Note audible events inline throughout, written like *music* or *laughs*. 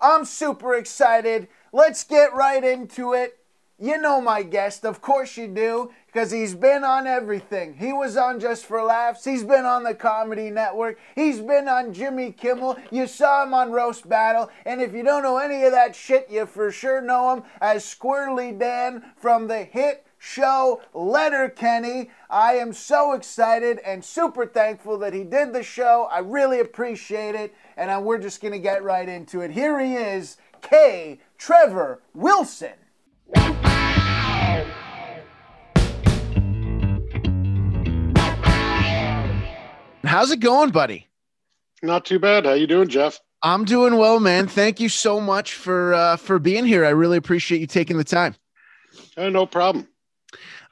I'm super excited. Let's get right into it. You know my guest, of course you do, because he's been on everything. He was on Just for Laughs, he's been on the Comedy Network, he's been on Jimmy Kimmel, you saw him on Roast Battle, and if you don't know any of that shit, you for sure know him as Squirrely Dan from the hit show Letterkenny. I am so excited and super thankful that he did the show. I really appreciate it, and uh, we're just going to get right into it. Here he is, K. Trevor Wilson. How's it going, buddy? Not too bad. How you doing, Jeff? I'm doing well, man. Thank you so much for uh, for being here. I really appreciate you taking the time. Uh, no problem.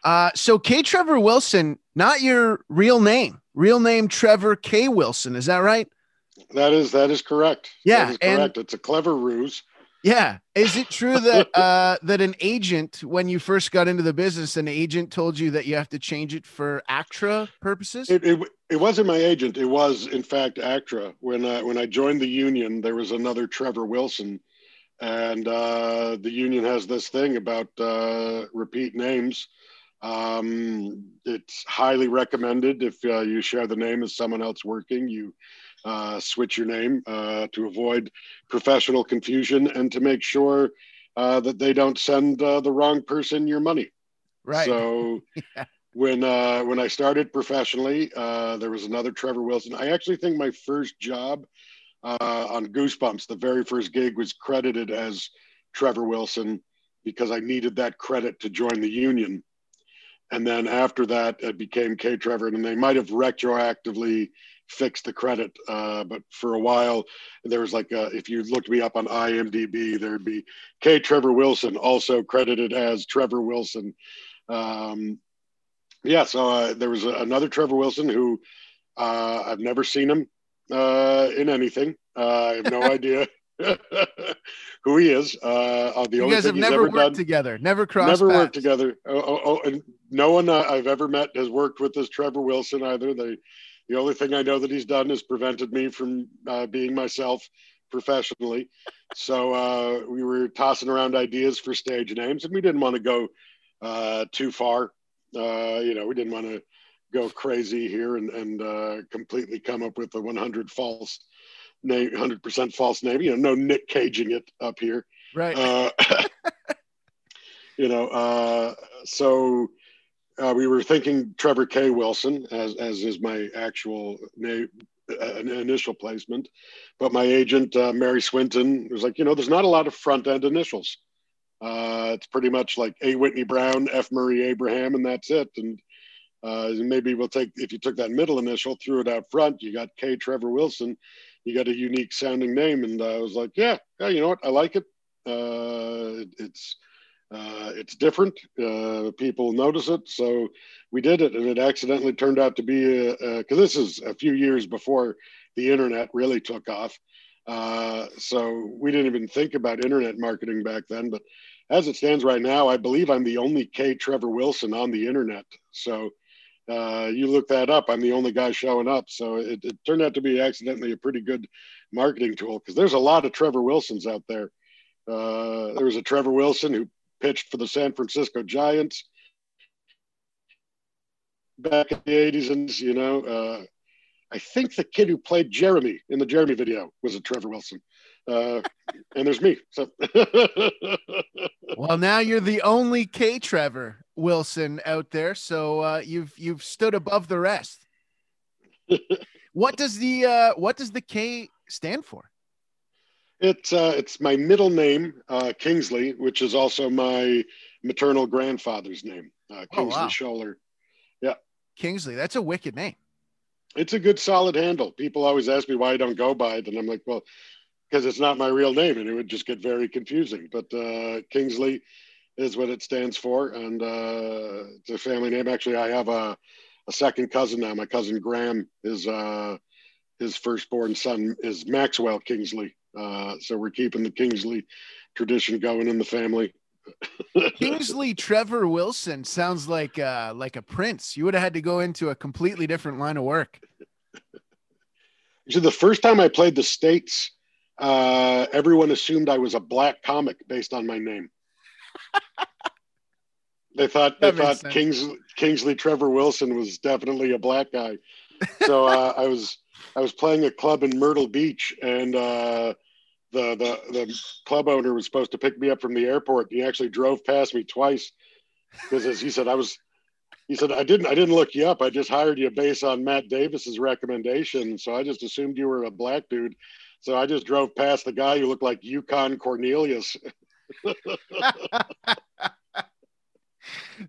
Uh, so K. Trevor Wilson, not your real name. Real name Trevor K. Wilson. Is that right? That is that is correct. Yeah, that is and- correct. it's a clever ruse. Yeah. Is it true that *laughs* uh, that an agent, when you first got into the business, an agent told you that you have to change it for ACTRA purposes? It, it it wasn't my agent. It was in fact ACTRA. When I, when I joined the union, there was another Trevor Wilson, and uh, the union has this thing about uh, repeat names. Um, it's highly recommended if uh, you share the name as someone else working, you uh, switch your name uh, to avoid professional confusion and to make sure uh, that they don't send uh, the wrong person your money. right. So *laughs* Yeah. when uh, when I started professionally, uh, there was another Trevor Wilson. I actually think my first job uh, on Goosebumps, the very first gig, was credited as Trevor Wilson because I needed that credit to join the union. And then after that, it became K Trevor, and they might have retroactively fixed the credit. Uh, but for a while, there was like, a, if you looked me up on IMDb, there'd be K Trevor Wilson, also credited as Trevor Wilson. Um, yeah, so uh, there was a, another Trevor Wilson who uh, I've never seen him uh, in anything. Uh, I have no *laughs* idea *laughs* who he is. Uh, the you only guys thing have he's never ever worked done, together, never crossed never worked together. Oh, oh, oh, and no one uh, I've ever met has worked with this Trevor Wilson either. They, the only thing I know that he's done is prevented me from uh, being myself professionally. So uh, we were tossing around ideas for stage names, and we didn't want to go uh, too far. Uh, you know, we didn't want to go crazy here and, and uh, completely come up with a 100 false name, 100% false name. You know, no Nick Caging it up here. Right. Uh, *laughs* you know, uh, so uh, we were thinking Trevor K. Wilson, as, as is my actual name, uh, an initial placement. But my agent, uh, Mary Swinton, was like, you know, there's not a lot of front end initials. Uh, it's pretty much like A. Whitney Brown, F. Murray Abraham, and that's it. And uh, maybe we'll take, if you took that middle initial, threw it out front, you got K. Trevor Wilson, you got a unique sounding name. And I was like, yeah, yeah, you know what? I like it. Uh, it- it's, uh, it's different. Uh, people notice it, so we did it, and it accidentally turned out to be because this is a few years before the internet really took off. Uh, so we didn't even think about internet marketing back then. But as it stands right now, I believe I'm the only K. Trevor Wilson on the internet. So uh, you look that up. I'm the only guy showing up. So it, it turned out to be accidentally a pretty good marketing tool because there's a lot of Trevor Wilsons out there. Uh, there was a Trevor Wilson who pitched for the San Francisco Giants back in the 80s. And, you know, uh, I think the kid who played Jeremy in the Jeremy video was a Trevor Wilson. Uh, and there's me. So *laughs* well, now you're the only K. Trevor Wilson out there, so uh, you've you've stood above the rest. *laughs* what does the uh, what does the K stand for? it's uh, it's my middle name, uh, Kingsley, which is also my maternal grandfather's name, uh, Oh, Kingsley wow. Scholler. Kingsley. That's a wicked name. It's a good, solid handle. People always ask me why I don't go by it, and I'm like, well, because it's not my real name, and it would just get very confusing. But uh, Kingsley is what it stands for, and uh, it's a family name. Actually, I have a, a second cousin now. My cousin Graham is uh, his firstborn son is Maxwell Kingsley. Uh, so we're keeping the Kingsley tradition going in the family. *laughs* Kingsley Trevor Wilson sounds like uh, like a prince. You would have had to go into a completely different line of work. So the first time I played the States, uh, everyone assumed I was a black comic based on my name. They thought they thought Kings, Kingsley Trevor Wilson was definitely a black guy. So uh, I was I was playing a club in Myrtle Beach, and uh, the the the club owner was supposed to pick me up from the airport. He actually drove past me twice because, as he said, I was. He said, "I didn't. I didn't look you up. I just hired you based on Matt Davis's recommendation. So I just assumed you were a black dude. So I just drove past the guy who looked like Yukon Cornelius." *laughs* *laughs*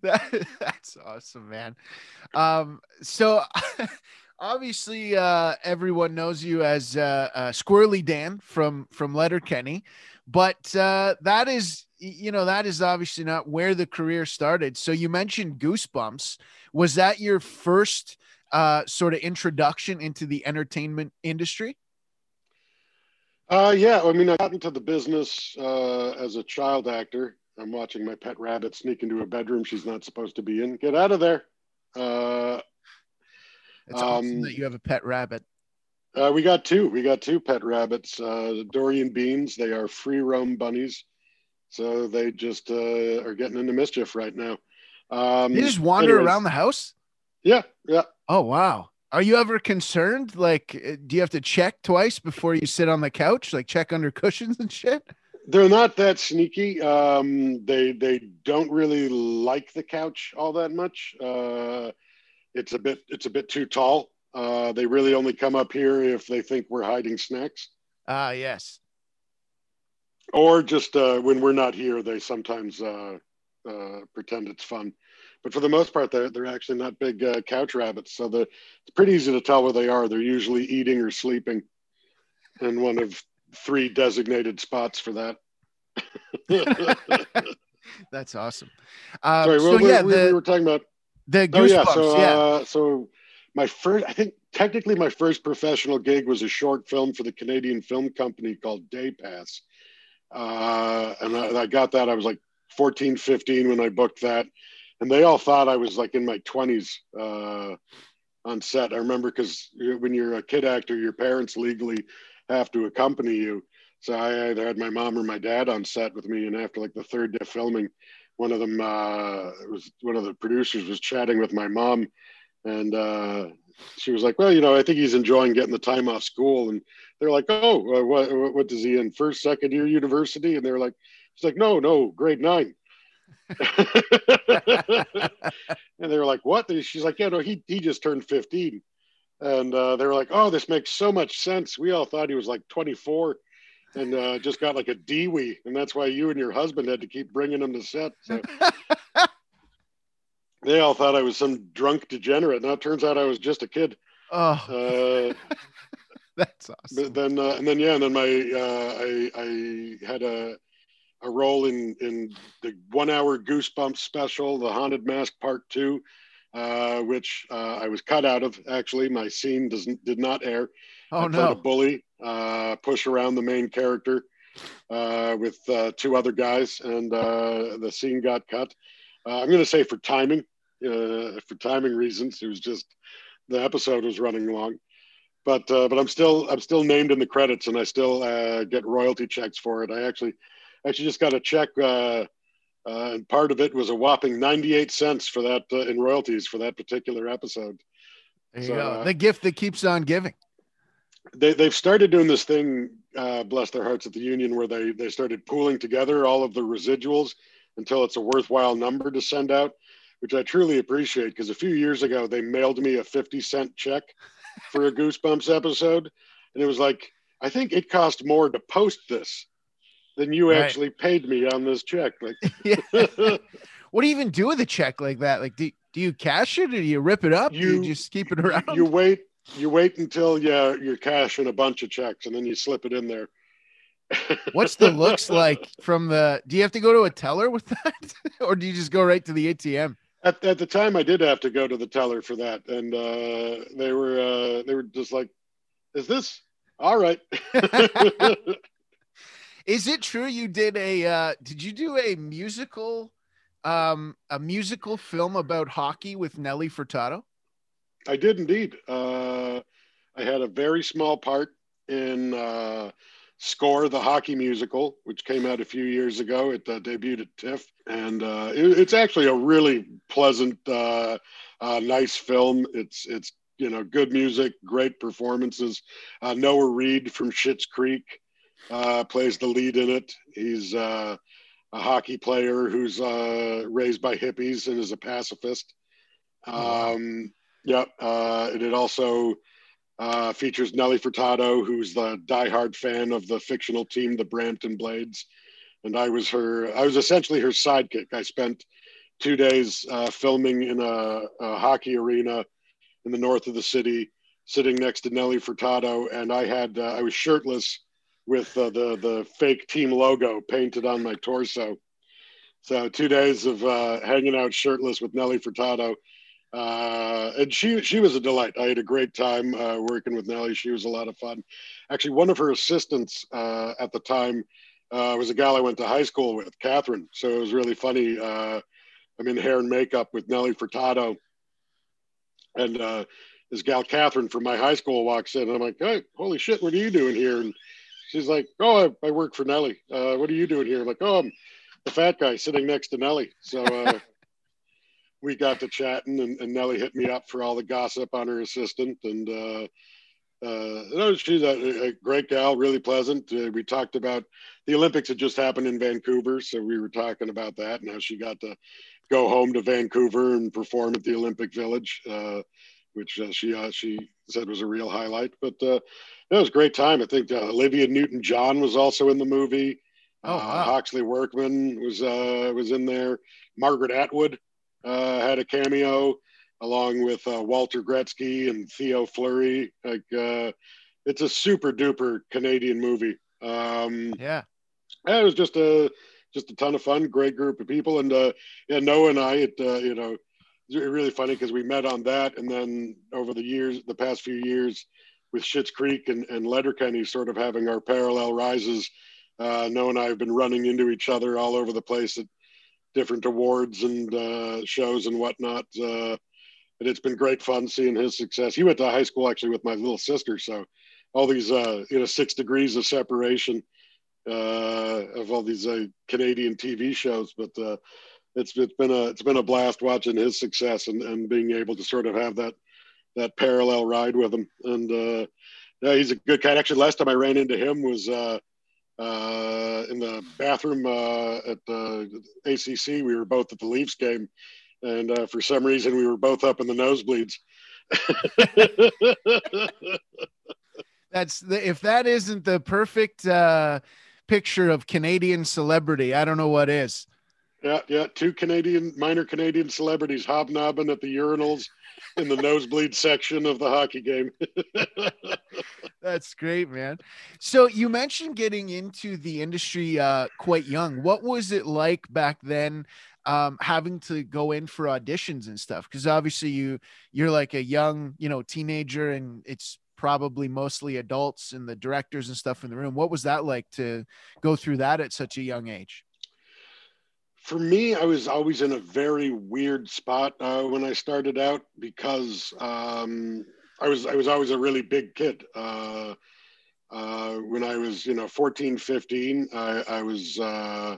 that, that's awesome, man. Um, so *laughs* obviously, uh, everyone knows you as uh, uh, Squirrely Dan from from Letterkenny, but uh, that is, you know, that is obviously not where the career started. So you mentioned Goosebumps. Was that your first uh, sort of introduction into the entertainment industry? Uh, yeah, I mean, I got into the business uh, as a child actor. I'm watching my pet rabbit sneak into a bedroom she's not supposed to be in. Get out of there. Uh, it's um, awesome that you have a pet rabbit. Uh, we got two. We got two pet rabbits. Uh, Dorian Beans. They are free roam bunnies, so they just uh, are getting into mischief right now. Um, they just wander anyways, around the house. Yeah, yeah. Oh wow. Are you ever concerned? Like, uh, do you have to check twice before you sit on the couch? Like, check under *laughs* cushions and shit? They're not that sneaky. Um, they they don't really like the couch all that much. Uh, it's a bit it's a bit too tall. Uh, they really only come up here if they think we're hiding snacks. Ah, uh, yes. Or just uh, when we're not here, they sometimes uh, uh, pretend it's fun. But for the most part, they're, they're actually not big uh, couch rabbits. So the, it's pretty easy to tell where they are. They're usually eating or sleeping in one of three designated spots for that. *laughs* *laughs* That's awesome. Um, Sorry, so yeah, we, the, we were talking about the goosebumps. Oh, yeah. So, yeah. Uh, so my first, I think technically my first professional gig was a short film for the Canadian Film Company called Day Pass. Uh, and I, I, got that. I was like 14, 15 when I booked that. And they all thought I was like in my 20s uh, on set. I remember because when you're a kid actor, your parents legally have to accompany you. So I either had my mom or my dad on set with me. And after like the third day of filming, one of them uh, was one of the producers was chatting with my mom, and uh, she was like, "Well, you know, I think he's enjoying getting the time off school." And they're like, "Oh, uh, what what does he in first, second year university?" And they're like, "She's like, no, no, grade nine. *laughs* and they were like, "What?" She's like, "Yeah, no, he he just turned 15." And uh, they were like, "Oh, this makes so much sense." We all thought he was like 24 and uh, just got like a Dewey, and that's why you and your husband had to keep bringing him to set. So. *laughs* they all thought I was some drunk degenerate. Now it turns out I was just a kid. Oh, uh, *laughs* that's awesome. Then uh, and then yeah, and then my uh, I I had a a role in in the one hour Goosebumps special, The Haunted Mask Part Two, uh, which uh, I was cut out of. Actually, my scene doesn't did not air. Oh I no! A bully uh, push around the main character uh, with uh, two other guys, and uh, the scene got cut. Uh, I'm going to say for timing, uh, for timing reasons, it was just the episode was running long. But but I'm still I'm still named in the credits, and I still get royalty checks for it. I actually actually just got a check. Uh, uh, and part of it was a whopping 98 cents for that uh, in royalties for that particular episode. There you so, go. the gift that keeps on giving they, they've started doing this thing, uh, bless their hearts, at the union where they, they started pooling together all of the residuals until it's a worthwhile number to send out, which I truly appreciate because a few years ago they mailed me a 50 cent check for a Goosebumps episode. And it was like, I think it cost more to post this than you right. actually paid me on this check. Like, *laughs* what do you even do with a check like that? Like, do, do you cash it or do you rip it up? You, you just keep it around? You wait you wait until yeah you're cashing a bunch of checks and then you slip it in there *laughs* what's the looks like from the do you have to go to a teller with that *laughs* or do you just go right to the atm at, at the time i did have to go to the teller for that and uh, they were uh, they were just like is this all right is it true you did a uh, did you do a musical um a musical film about hockey with nelly furtado I did indeed. Uh, I had a very small part in uh, Score, the hockey musical, which came out a few years ago. It uh, debuted at TIFF, and uh, it, it's actually a really pleasant, uh, uh, nice film. It's it's you know good music, great performances. Uh, Noah Reid from Schitt's Creek plays the lead in it. He's uh, a hockey player who's uh, raised by hippies and is a pacifist. Um, yeah, and it also uh, features Nelly Furtado, who's the diehard fan of the fictional team, the Brampton Blades, and I was her. I was essentially her sidekick. I spent two days uh, filming in a, a, hockey arena in the north of the city, sitting next to Nelly Furtado, and I had uh, I was shirtless with uh, the the fake team logo painted on my torso. So two days of uh, hanging out shirtless with Nelly Furtado uh, and she she was a delight. I had a great time uh, working with Nelly. She was a lot of fun. Actually, one of her assistants uh, at the time uh, was a gal I went to high school with, Catherine. So it was really funny. I'm in hair and makeup with Nelly Furtado, and this gal Catherine from my high school walks in. And I'm like, "Hey, holy shit, what are you doing here?" And she's like, "Oh, I, I work for Nelly. what are you doing here?" I'm like, "Oh, I'm the fat guy sitting next to Nelly." So *laughs* we got to chatting and, and, Nelly hit me up for all the gossip on her assistant. And, uh, uh, no, she's a, a, great gal, really pleasant. Uh, we talked about the Olympics had just happened in Vancouver. So we were talking about that and how she got to go home to Vancouver and perform at the Olympic Village, uh, which uh, she, uh, she said was a real highlight, but, uh, it was a great time. I think Olivia Newton John was also in the movie. Oh, wow. Hawksley Workman was, was in there. Margaret Atwood, uh, had a cameo along with uh, Walter Gretzky and Theo Fleury. Like uh, it's a super duper Canadian movie. Um, yeah, it was just a just a ton of fun. Great group of people, and uh, yeah, Noah and I, it uh, you know, it's really funny because we met on that, and then over the years, the past few years, with Schitt's Creek and, and Letterkenny, sort of having our parallel rises. Uh, Noah and I have been running into each other all over the place at different awards and uh, shows and whatnot. Uh, and it's been great fun seeing his success. He went to high school actually with my little sister, so all these uh, you know six degrees of separation uh, of all these uh, Canadian TV shows. But uh, it's it's been a it's been a blast watching his success and, and being able to sort of have that that parallel ride with him. And uh, yeah, he's a good cat. Actually, last time I ran into him was uh, uh, in the bathroom uh, at the ACC. We were both at the Leafs game, and uh, for some reason, we were both up in the nosebleeds. *laughs* That's the, if that isn't the perfect uh, picture of Canadian celebrity, I don't know what is. Yeah, yeah, two Canadian minor Canadian celebrities hobnobbing at the urinals *laughs* in the nosebleed section of the hockey game. *laughs* That's great, man. So you mentioned getting into the industry uh, quite young. What was it like back then? Um, having to go in for auditions and stuff because obviously you you're like a young you know teenager and it's probably mostly adults and the directors and stuff in the room what was that like to go through that at such a young age for me, I was always in a very weird spot uh, when I started out because um, I was I was always a really big kid. Uh, uh, when I was, you know, 14, 15, I, I was, uh,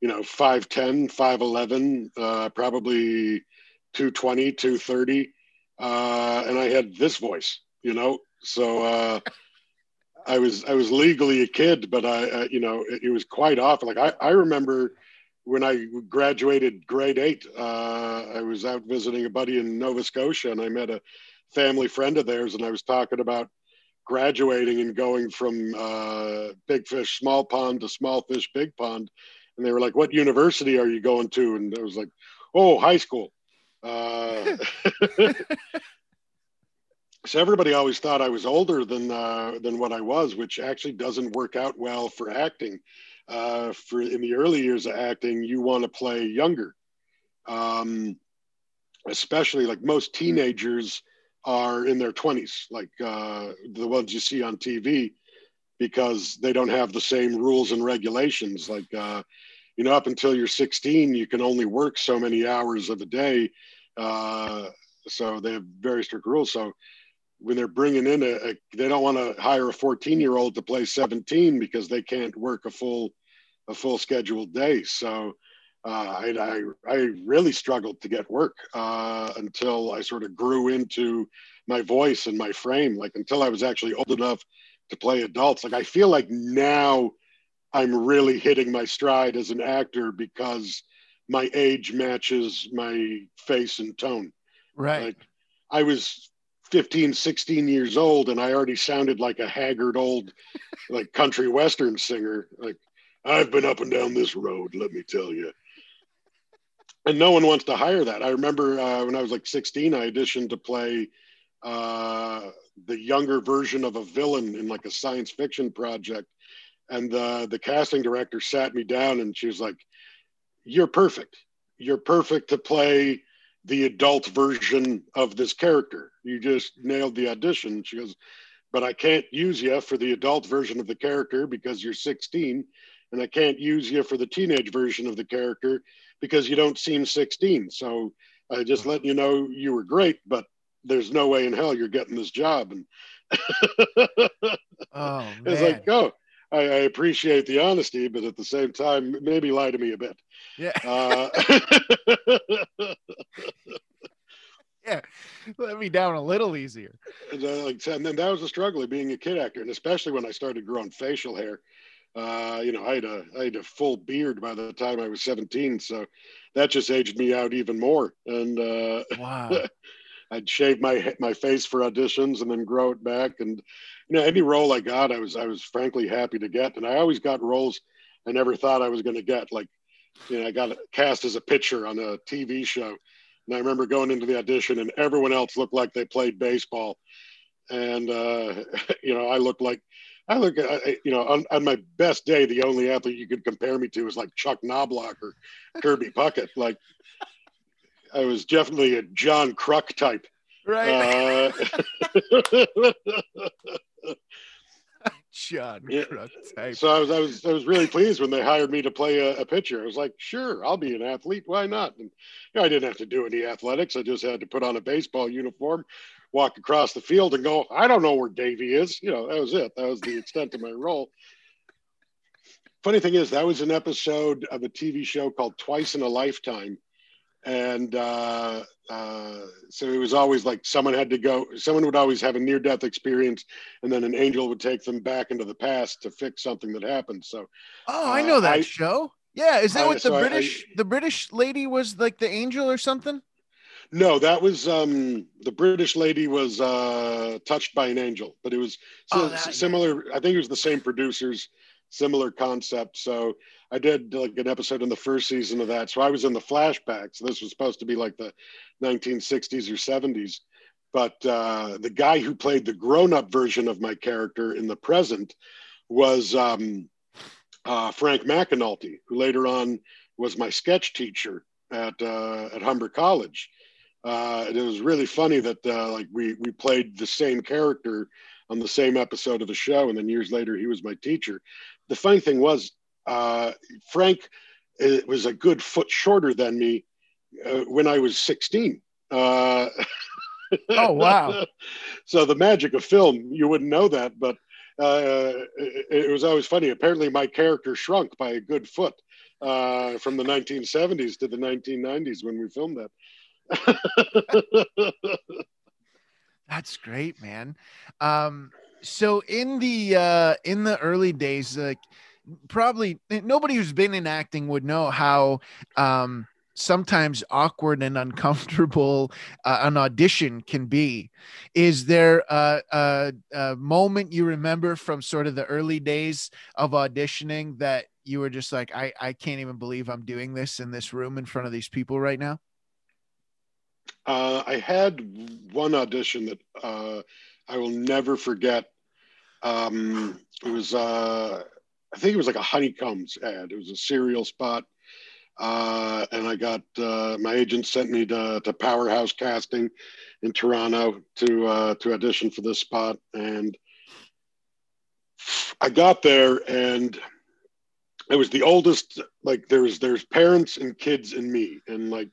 you know, 5'10, 5'11, uh, probably 220, 230. Uh, and I had this voice, you know, so I was I was legally a kid, but I, you know, it, it was quite often. Like I, I remember when I graduated grade eight, uh, I was out visiting a buddy in Nova Scotia and I met a family friend of theirs and I was talking about graduating and going from uh, big fish, small pond to small fish, big pond. And they were like, what university are you going to? And I was like, oh, high school. Uh, *laughs* so everybody always thought I was older than, uh, than what I was, which actually doesn't work out well for acting uh, for in the early years of acting, you want to play younger. Um, especially like most teenagers are in their 20s, like uh, the ones you see on TV, because they don't have the same rules and regulations. Like, uh, you know, up until you're 16, you can only work so many hours of a day. Uh, so they have very strict rules. So when they're bringing in a, a they don't want to hire a 14 year old to play 17 because they can't work a full a full scheduled day. So uh, I, I, I really struggled to get work uh, until I sort of grew into my voice and my frame, like until I was actually old enough to play adults. Like I feel like now I'm really hitting my stride as an actor because my age matches my face and tone. Right. Like I was 15, 16 years old and I already sounded like a haggard old like country western singer. Like I've been up and down this road, let me tell you. And no one wants to hire that. I remember uh, when I was like 16, I auditioned to play uh, the younger version of a villain in like a science fiction project. And uh, the casting director sat me down and she was like, You're perfect. You're perfect to play the adult version of this character. You just nailed the audition. She goes, But I can't use you for the adult version of the character because you're 16. And I can't use you for the teenage version of the character because you don't seem 16. So I just let you know you were great, but there's no way in hell you're getting this job. And oh, *laughs* it's like, oh, I, I, appreciate the honesty, but at the same time, maybe lie to me a bit. Yeah. Uh, *laughs* yeah. Let me down a little easier. And, uh, like, and then that was a struggle of being a kid actor, and especially when I started growing facial hair. Uh, you know, I had a I had a full beard by the time I was 17, so that just aged me out even more. And uh, wow. *laughs* I'd shave my my face for auditions and then grow it back. And you know, any role I got, I was I was frankly happy to get. And I always got roles I never thought I was going to get. Like, you know, I got cast as a pitcher on a TV show, and I remember going into the audition, and everyone else looked like they played baseball, and uh, *laughs* you know, I looked like. I look at, you know, on, on, my best day, the only athlete you could compare me to is like Chuck Knoblauch or Kirby *laughs* Puckett. Like, I was definitely a John Kruk type. Right. Uh, *laughs* John yeah. Kruk type. So I was, I was, I was really pleased when they hired me to play a, a pitcher. I was like, sure, I'll be an athlete. Why not? And you know, I didn't have to do any athletics. I just had to put on a baseball uniform, walk across the field, and go. I don't know where Davy is. You know, that was it. That was the extent of my role. Funny thing is, that was an episode of a TV show called Twice in a Lifetime and uh, uh, so it was always like someone had to go someone would always have a near death experience and then an angel would take them back into the past to fix something that happened so oh i know uh, that I, show yeah is that I, what the so british I, the british lady was like the angel or something no that was um the british lady was uh touched by an angel but it was oh, that, similar yeah. i think it was the same producers similar concept so I did like an episode in the first season of that. So I was in the flashbacks. So this was supposed to be like the 1960s or 70s. But uh, the guy who played the grown up version of my character in the present was um, uh, Frank McAnulty, who later on was my sketch teacher at, uh, at Humber College. Uh, and it was really funny that uh, like we, we played the same character on the same episode of the show. And then years later, he was my teacher. The funny thing was, uh, Frank uh, was a good foot shorter than me uh, when I was 16. Uh, oh, *laughs* wow. so the magic of film, you wouldn't know that, but uh, it, it, was always funny. Apparently, my character shrunk by a good foot uh, from the 1970s to the 1990s when we filmed that. *laughs* That's great, man. Um, so in the uh, in the early days, like probably nobody who's been in acting would know how um, sometimes awkward and uncomfortable uh, an audition can be. Is there a, a, a, moment you remember from sort of the early days of auditioning that you were just like, I, I can't even believe I'm doing this in this room in front of these people right now? Uh, I had one audition that uh, I will never forget. Um, it was uh, I think it was like a honeycombs ad. It was a cereal spot. Uh, and I got uh, my agent sent me to, to Powerhouse Casting in Toronto to uh, to audition for this spot, and I got there, and I was the oldest. Like there's there's parents and kids and me, and like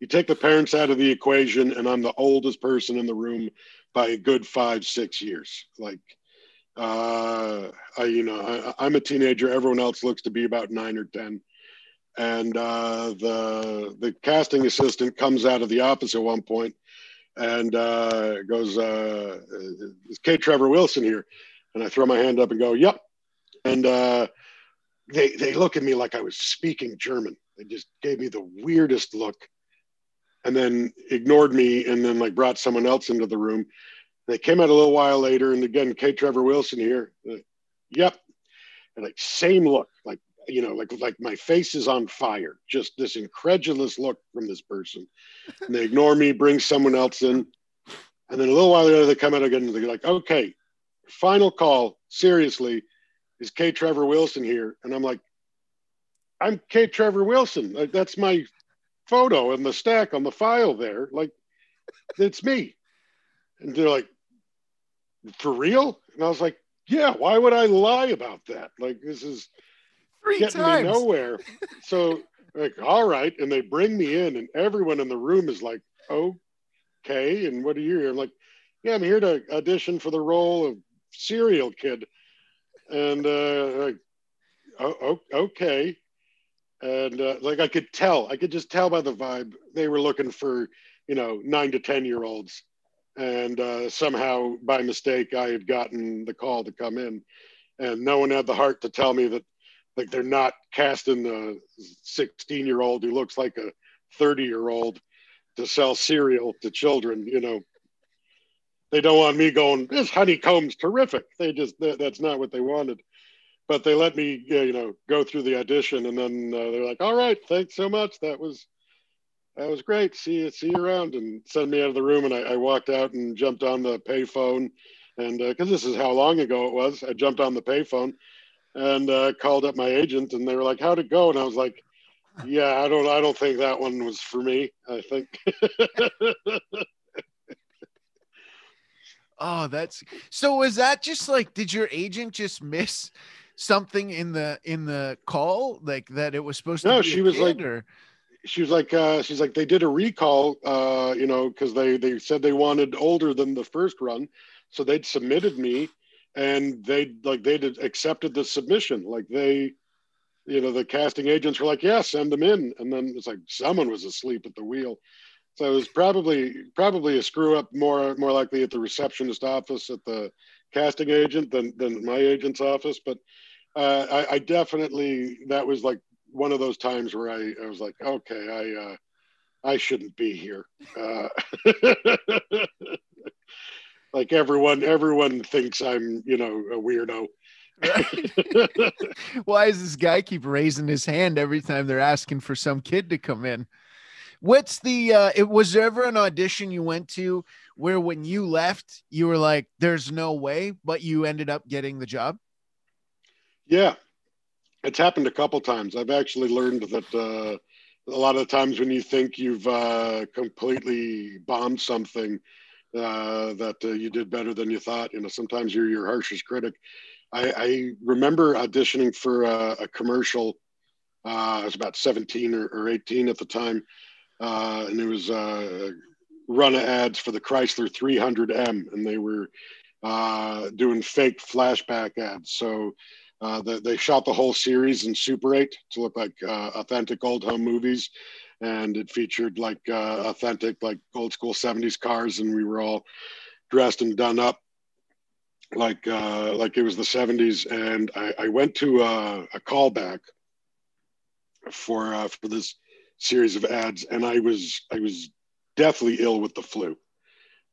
you take the parents out of the equation, and I'm the oldest person in the room by a good five, six years. Like, uh, I, you know, I, am a teenager. Everyone else looks to be about nine or ten. And uh, the the casting assistant comes out of the office at one point and uh, goes, uh, "Is K. Trevor Wilson here?" And I throw my hand up and go, "Yep." And uh, they they look at me like I was speaking German. They just gave me the weirdest look, and then ignored me, and then like brought someone else into the room. They came out a little while later, and again, K. Trevor Wilson here. Uh, yep, and like same look, like you know, like like my face is on fire. Just this incredulous look from this person, and they ignore me, bring someone else in, and then a little while later they come out again. And they're like, "Okay, final call. Seriously, is K. Trevor Wilson here?" And I'm like, "I'm K. Trevor Wilson. Like, that's my photo in the stack on the file there. Like, it's me." And they're like, "For real?" And I was like, "Yeah. Why would I lie about that? Like, this is." Three getting times. me nowhere. So like, all right, and they bring me in, and everyone in the room is like, okay, and what are you here? I'm like, yeah, I'm here to audition for the role of serial kid, and uh, like, oh, okay, and uh, like I could tell, I could just tell by the vibe they were looking for, you know, nine to ten year olds, and uh, somehow by mistake I had gotten the call to come in, and no one had the heart to tell me that like they're not casting the 16 year old who looks like a 30 year old to sell cereal to children you know. They don't want me going this honeycomb's terrific. They just that's not what they wanted but they let me you know go through the audition and then uh, they're like all right thanks so much that was that was great see you see you around and send me out of the room and i, I walked out and jumped on the payphone and because uh, this is how long ago it was i jumped on the payphone and uh, called up my agent, and they were like, "How'd it go?" And I was like, "Yeah, I don't, I don't think that one was for me. I think." *laughs* oh, that's so. Was that just like? Did your agent just miss something in the in the call, like that it was supposed to? No, she was like. Or? She was like, uh, she's like, they did a recall, uh, you know, because they they said they wanted older than the first run, so they'd submitted me, and they like they did accepted the submission like they you know the casting agents were like yeah send them in and then it's like someone was asleep at the wheel so it was probably probably a screw up more more likely at the receptionist office at the casting agent than than my agent's office but uh, I, I definitely that was like one of those times where I, I was like okay I uh, I shouldn't be here. Uh, *laughs* like everyone everyone thinks i'm you know a weirdo. *laughs* Why does this guy keep raising his hand every time they're asking for some kid to come in? What's the uh it was there ever an audition you went to where when you left you were like there's no way but you ended up getting the job yeah it's happened a couple times i've actually learned that uh a lot of times when you think you've uh completely bombed something uh, that uh, you did better than you thought. You know, sometimes you're your harshest critic. I, I remember auditioning for a, a commercial. Uh, I was about 17 or, or 18 at the time, uh, and it was a run of ads for the Chrysler 300M, and they were doing fake flashback ads. So the, they shot the whole series in Super 8 to look like authentic old home movies. And it featured like uh, authentic like old school 70s cars. And we were all dressed and done up like uh, like it was the 70s and i, I went to a, a callback for uh, for this series of ads. And i was i was deathly ill with the flu.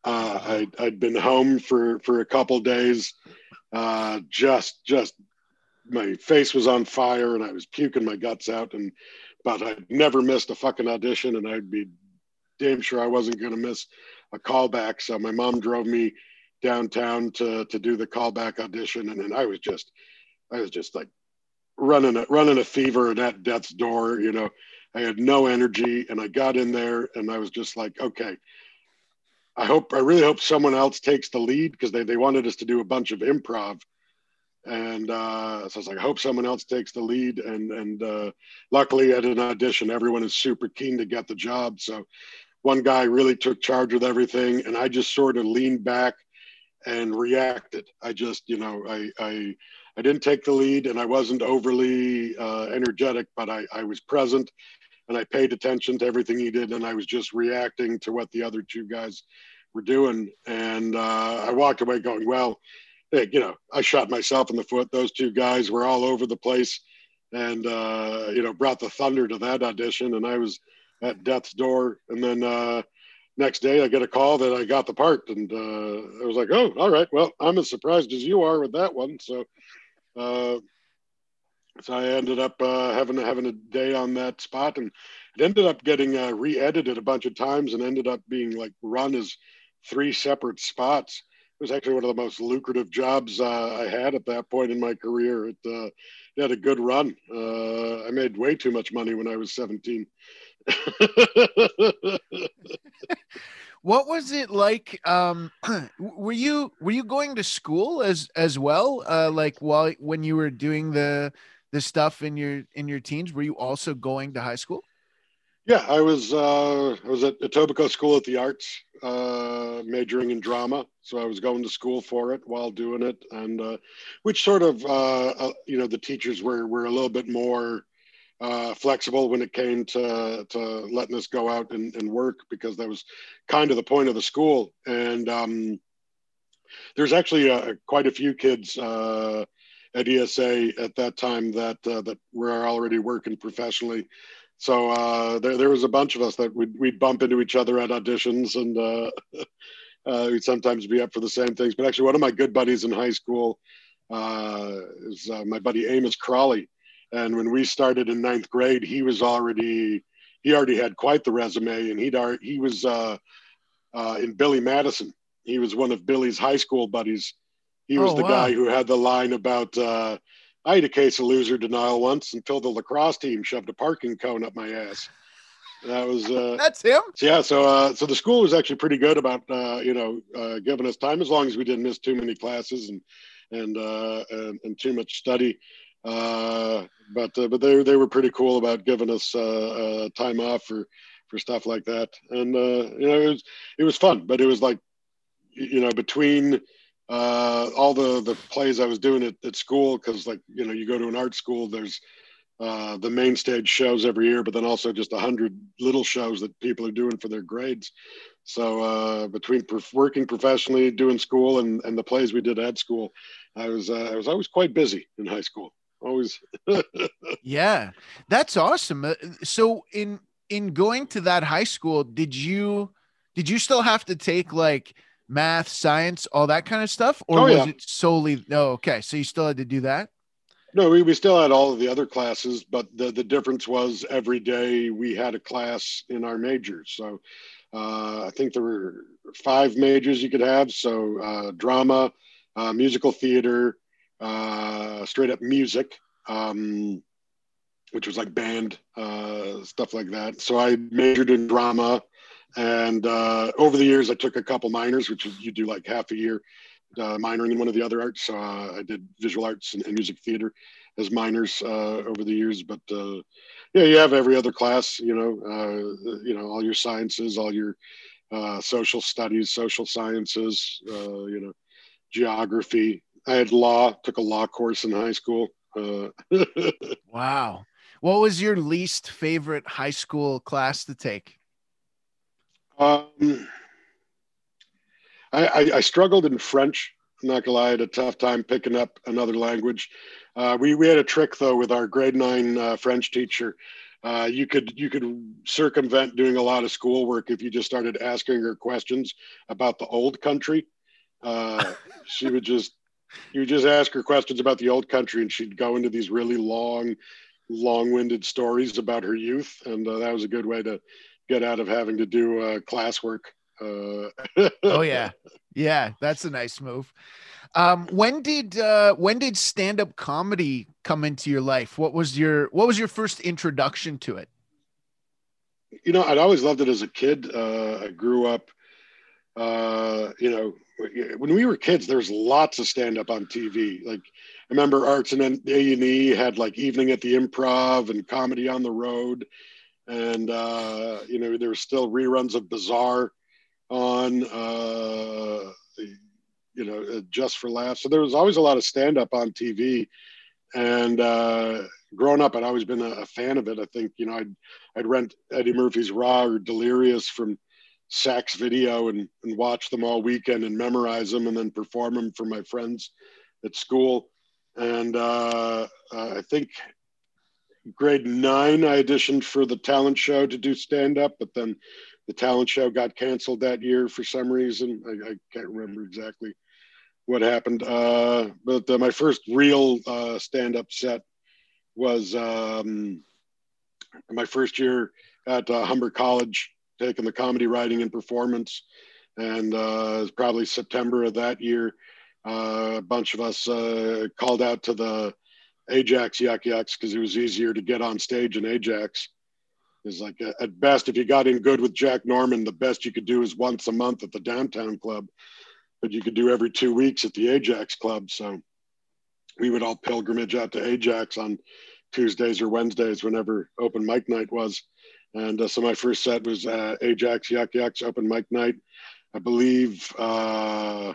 Uh, I'd, I'd been home for for a couple days uh, just just my face was on fire and i was puking my guts out and but I'd never missed a fucking audition, and I'd be damn sure I wasn't going to miss a callback. So my mom drove me downtown to to do the callback audition, and then I was just, I was just like running a, running a fever and at death's door. You know, I had no energy, and I got in there, and I was just like, okay. I hope I really hope someone else takes the lead because they, they wanted us to do a bunch of improv And uh, so I was like, I hope someone else takes the lead. And and uh, luckily, at an audition, everyone is super keen to get the job. So one guy really took charge with everything, and I just sort of leaned back and reacted. I just, you know, I I, I didn't take the lead, and I wasn't overly uh, energetic, but I, I was present, and I paid attention to everything he did, and I was just reacting to what the other two guys were doing, and uh, I walked away going, well, you know, I shot myself in the foot. Those two guys were all over the place, and uh, you know, brought the thunder to that audition, and I was at death's door, and then. Uh, next day I get a call that I got the part, and uh, I was like, "Oh, all right. Well, I'm as surprised as you are with that one." So, uh, so I ended up uh, having having a day on that spot, and it ended up getting uh, re-edited a bunch of times, and ended up being like run as three separate spots. It was actually one of the most lucrative jobs uh, I had at that point in my career. It, uh, it had a good run. I made way too much money when I was 17. *laughs* what was it like um were you were you going to school as as well uh like while when you were doing the the stuff in your in your teens were you also going to high school yeah i was uh i was at etobicoke school of the arts uh majoring in drama so i was going to school for it while doing it and uh which sort of uh, uh you know the teachers were were a little bit more uh, flexible when it came to, to letting us go out and, and, work because that was kind of the point of the school. And um, there's actually quite a few kids at ESA at that time that that were already working professionally. So uh, there, there was a bunch of us that we'd, we'd bump into each other at auditions and uh, *laughs* we'd sometimes be up for the same things. But actually, one of my good buddies in high school is my buddy Amos Crawley and when we started in ninth grade, he was already he already had quite the resume, and he'd already, he was uh, uh, in Billy Madison. He was one of Billy's high school buddies. He was oh, the wow. guy who had the line about uh, I had a case of loser denial once until the lacrosse team shoved a parking cone up my ass. That was uh, *laughs* that's him. Yeah, so uh, so the school was actually pretty good about uh, you know uh, giving us time as long as we didn't miss too many classes and and uh, and, and too much study. Uh, but uh, but they they were pretty cool about giving us uh, uh, time off for for stuff like that, and uh, you know it was it was fun, but it was like you know between uh, all the the plays I was doing at, at school because like you know you go to an art school there's uh, the main stage shows every year, but then also just a hundred little shows that people are doing for their grades. So uh, between working professionally, doing school, and, and the plays we did at school, I was uh, I was always quite busy in high school. Always. *laughs* Yeah that's awesome. Uh, so in in going to that high school did you did you still have to take like math science all that kind of stuff or oh, was yeah. it solely no oh, okay so you still had to do that no we, we still had all of the other classes but the, the difference was every day we had a class in our majors so uh, i think there were five majors you could have so uh, drama uh, musical theater uh, straight up music, um, which was like band uh, stuff like that. So I majored in drama, and uh, over the years I took a couple minors, which you do like half a year uh, minoring in one of the other arts. So uh, I did visual arts and, and music theater as minors uh, over the years, but uh, yeah, you have every other class. You know, uh, you know all your sciences, all your social studies, social sciences. You know, geography, I had law, took a law course in high school. *laughs* Wow. What was your least favorite high school class to take? Um, I, I, I struggled in French. I'm not gonna lie, I had a tough time picking up another language. Uh, we, we had a trick though with our grade nine uh, French teacher. Uh, you could you could circumvent doing a lot of schoolwork if you just started asking her questions about the old country. Uh, *laughs* she would just you would just ask her questions about the old country and she'd go into these really long long-winded stories about her youth and uh, that was a good way to get out of having to do uh, classwork uh, *laughs* oh yeah. Yeah that's a nice move. Um, when did uh, when did stand-up comedy come into your life? What was your what was your first introduction to it? You know i'd always loved it as a kid. Uh, i grew up uh, you know when we were kids, there was lots of stand up on TV. Like I remember Arts and A and E had like Evening at the Improv and Comedy on the Road, and uh, you know there were still reruns of Bizarre on, uh, you know, uh, just for laughs. So there was always a lot of stand up on TV, and uh, growing up, I'd always been a, a, fan of it. I think you know I'd I'd rent Eddie Murphy's Raw or Delirious from Sax Video and and watch them all weekend and memorize them and then perform them for my friends at school. And uh, uh, I think grade nine, I auditioned for the talent show to do stand up, but then the talent show got canceled that year for some reason. I, I can't remember exactly what happened. Uh, but uh, my first real uh, stand up set was um, my first year at uh, Humber College, taking the comedy writing and performance. And uh, probably September of that year. Uh, a bunch of us uh, called out to the Ajax Yuk Yuk's because it was easier to get on stage in Ajax. It's like uh, at best, if you got in good with Jack Norman, the best you could do is once a month at the downtown club, but you could do every two weeks at the Ajax club. So we would all pilgrimage out to Ajax on Tuesdays or Wednesdays, whenever open mic night was. And uh, so my first set was uh, Ajax Yuk Yuk's open mic night. I believe uh,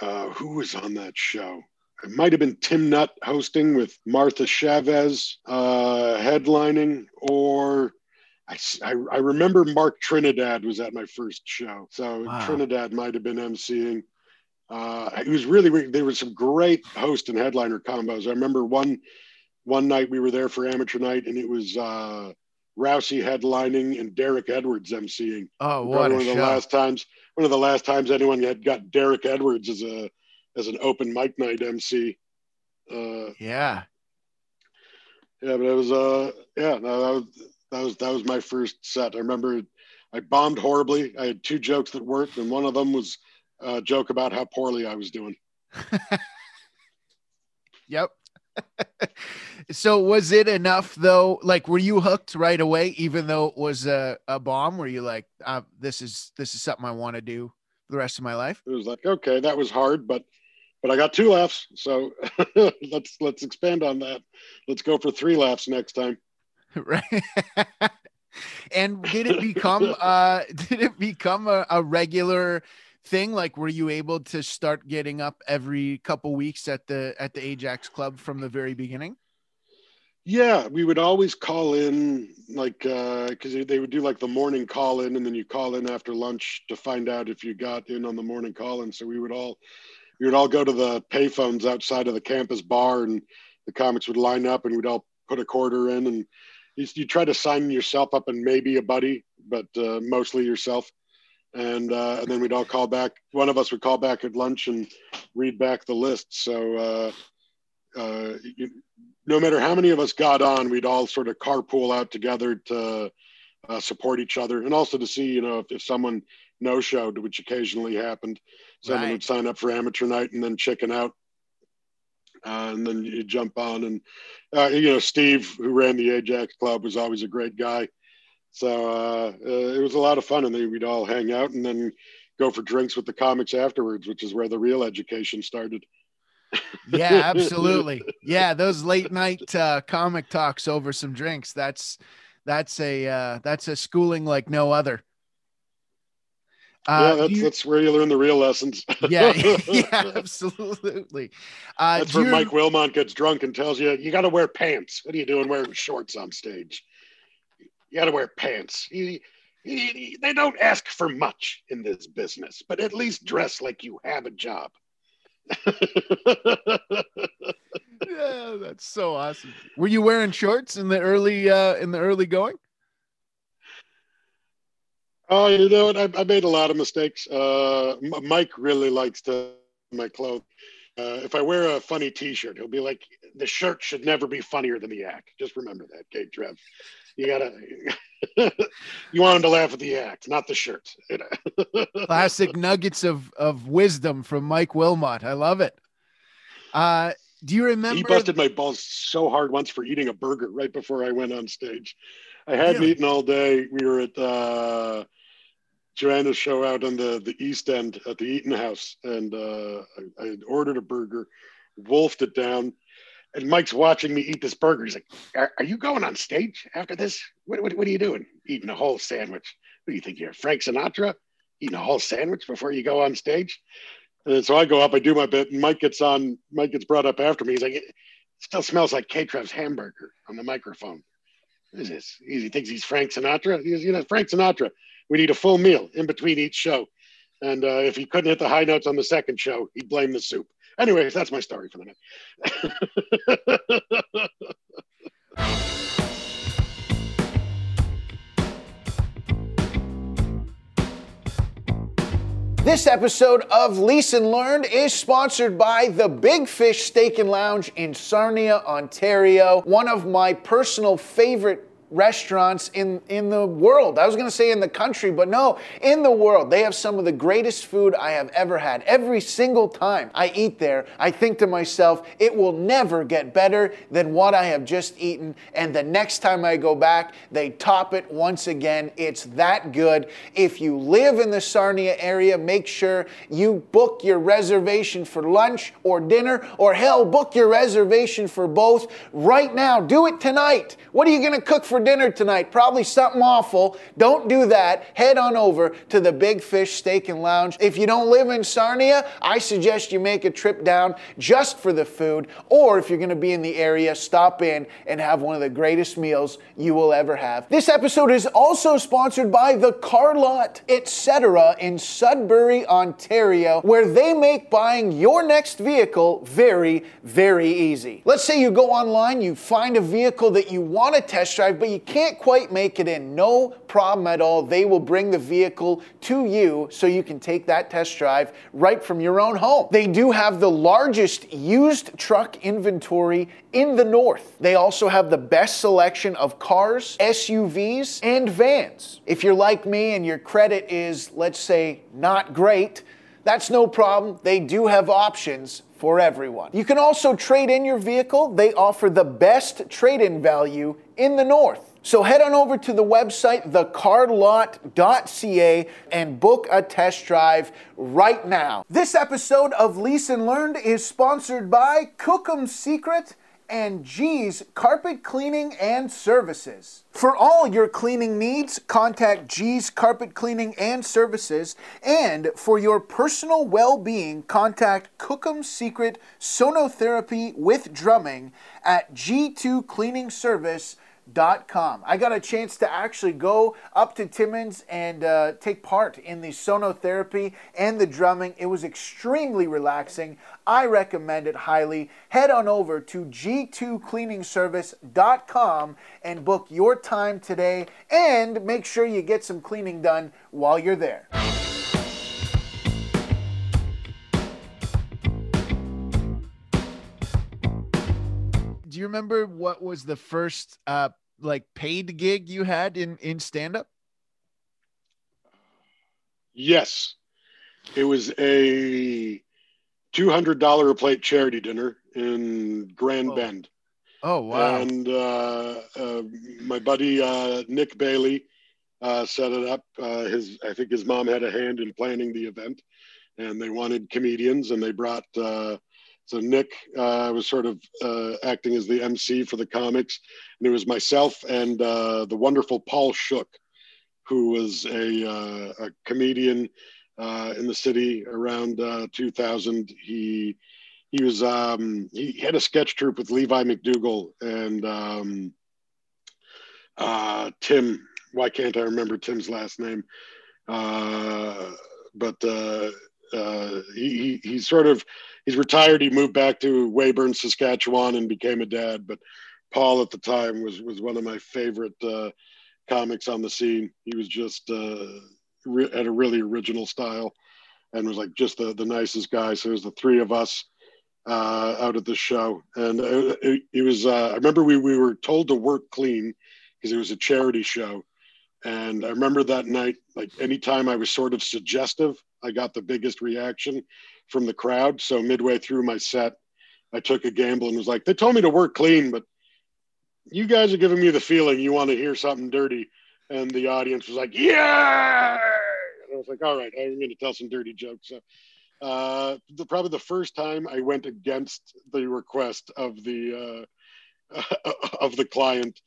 uh, who was on that show? It might have been Tim Nutt hosting with Martha Chaves uh, headlining, or I, I, I, remember Mark Trinidad was at my first show. So wow. Trinidad might have been emceeing. Uh, it was really there were some great host and headliner combos. I remember one one night we were there for amateur night, and it was uh, Rousey headlining and Derek Edwards emceeing. Oh, what one of the last times one of the last times anyone had got Derek Edwards as a as an open mic night MC. Uh, yeah. Yeah, but it was uh yeah no, that was that was that was my first set. I remember I bombed horribly. I had two jokes that worked, and one of them was a joke about how poorly I was doing. *laughs* yep. *laughs* so was it enough though? Like, were you hooked right away, even though it was a, a bomb? Were you like, uh, this is this is something I want to do the rest of my life? It was like, okay, that was hard, but but I got two laughs, so *laughs* let's let's expand on that. Let's go for three laughs next time. *laughs* Right. and did it become *laughs* uh did it become a, a regular thing? Like, were you able to start getting up every couple weeks at the at the Ajax Club from the very beginning? Yeah, we would always call in, like, because uh, they would do like the morning call in, and then you call in after lunch to find out if you got in on the morning call in. So we would all, we would all go to the payphones outside of the campus bar, and the comics would line up, and we'd all put a quarter in, and you, you try to sign yourself up and maybe a buddy, but uh, mostly yourself and uh, and then we'd all call back. One of us would call back at lunch and read back the list. So uh, uh, you, no matter how many of us got on, we'd all sort of carpool out together to uh, support each other, and also to see you know if, if someone no showed, which occasionally happened, someone right. would sign up for amateur night and then chicken out. Uh, and then you jump on, and uh, you know Steve, who ran the Ajax Club, was always a great guy so uh, uh, it was a lot of fun, and then we'd all hang out and then go for drinks with the comics afterwards, which is where the real education started. yeah, *laughs* absolutely. Yeah, those late night uh, comic talks over some drinks. That's that's a uh, that's a schooling like no other. Uh, yeah, that's, you, that's where you learn the real lessons. *laughs* yeah, *laughs* yeah, *laughs* absolutely. Uh, that's where Mike Wilmot gets drunk and tells you, you got to wear pants. What are you doing wearing shorts on stage? You got to wear pants. You, you, they don't ask for much in this business, but at least dress like you have a job. yeah, that's so awesome. Were you wearing shorts in the early uh in the early going? Oh, you know what? I, I made a lot of mistakes. Uh, Mike really likes to my clothes. Uh, if I wear a funny T-shirt, he'll be like, "The shirt should never be funnier than the act." Just remember that, K Trev you gotta *laughs* you want him to laugh at the act, not the shirt. *laughs* Classic nuggets of of wisdom from Mike Wilmot. I love it. Uh, do you remember? He busted my balls so hard once for eating a burger right before I went on stage. I hadn't really? eaten all day. We were at uh, Joanna's show out on the, the East End at the Eaton House, and uh, I, I, ordered a burger. wolfed it down. And Mike's watching me eat this burger. He's like, "Are, are you going on stage after this? What, what, what are you doing? Eating a whole sandwich? What do you think you're Frank Sinatra? Eating a whole sandwich before you go on stage?" And so I go up, I do my bit, and Mike gets on. Mike gets brought up after me. He's like, "It still smells like K Trev's hamburger on the microphone." What is this? He thinks he's Frank Sinatra. He goes, you know, Frank Sinatra. We need a full meal in between each show. And uh, if he couldn't hit the high notes on the second show, he'd blame the soup. Anyways, that's my story for the night. *laughs* This episode of Leeson Learned is sponsored by the Big Fish Steak and Lounge in Sarnia, Ontario, one of my personal favorite restaurants in, in the world. I was going to say in the country, but no, in the world. They have some of the greatest food I have ever had. Every single time I eat there, I think to myself, it will never get better than what I have just eaten. And the next time I go back, they top it once again. It's that good. If you live in the Sarnia area, make sure you book your reservation for lunch or dinner, or hell, book your reservation for both right now. Do it tonight. What are you going to cook for? For dinner tonight? Probably something awful. Don't do that. Head on over to the Big Fish Steak and Lounge. If you don't live in Sarnia, I suggest you make a trip down just for the food. Or if you're going to be in the area, stop in and have one of the greatest meals you will ever have. This episode is also sponsored by the Car Lot Etc. in Sudbury, Ontario, where they make buying your next vehicle very, very easy. Let's say you go online, you find a vehicle that you want to test drive, but but you can't quite make it in. No problem at all. They will bring the vehicle to you so you can take that test drive right from your own home. They do have the largest used truck inventory in the north. They also have the best selection of cars, SUVs, and vans. If you're like me and your credit is, let's say, not great, that's no problem. They do have options for everyone. You can also trade in your vehicle. They offer the best trade in value in the north. So head on over to the website, thecarlot.ca, and book a test drive right now. This episode of Lease and Learned is sponsored by Cookham Secret and G's Carpet Cleaning and Services. For all your cleaning needs, contact G's Carpet Cleaning and Services. And for your personal well being, contact Cookham Secret Sonotherapy with Drumming at G2 Cleaning Service com. I got a chance to actually go up to Timmins and uh, take part in the sonotherapy and the drumming. It was extremely relaxing. I recommend it highly. Head on over to g2cleaningservice.com and book your time today and make sure you get some cleaning done while you're there. Do you remember what was the first uh like paid gig you had in in stand up? Yes. It was a $200 a plate charity dinner in Grand oh. Bend. Oh wow! And uh, uh, my buddy uh, Nick Bailey uh, set it up. Uh, his I think his mom had a hand in planning the event, and they wanted comedians, and they brought uh, so Nick uh, was sort of uh, acting as the MC for the comics, and it was myself and uh, the wonderful Paul Shook, who was a, uh, a comedian uh, in the city around uh, 2000. He he was um, he had a sketch troupe with Levi McDougall and um, Tim. Why can't I remember Tim's last name? but he, he he sort of he's retired. He moved back to Weyburn, Saskatchewan, and became a dad. But Paul at the time was was one of my favorite uh, comics on the scene. He was just uh, re- had a really original style, and was like just the the nicest guy. So it was the three of us uh, out at the show, and it, it was. Uh, I remember we we were told to work clean because it was a charity show. And I remember that night, like anytime I was sort of suggestive, I got the biggest reaction from the crowd. So midway through my set, I took a gamble and was like, they told me to work clean, but you guys are giving me the feeling you want to hear something dirty. And the audience was like, yeah. And I was like, all right, I'm going to tell some dirty jokes. So uh, the, probably the first time I went against the request of the uh, *laughs* of the client,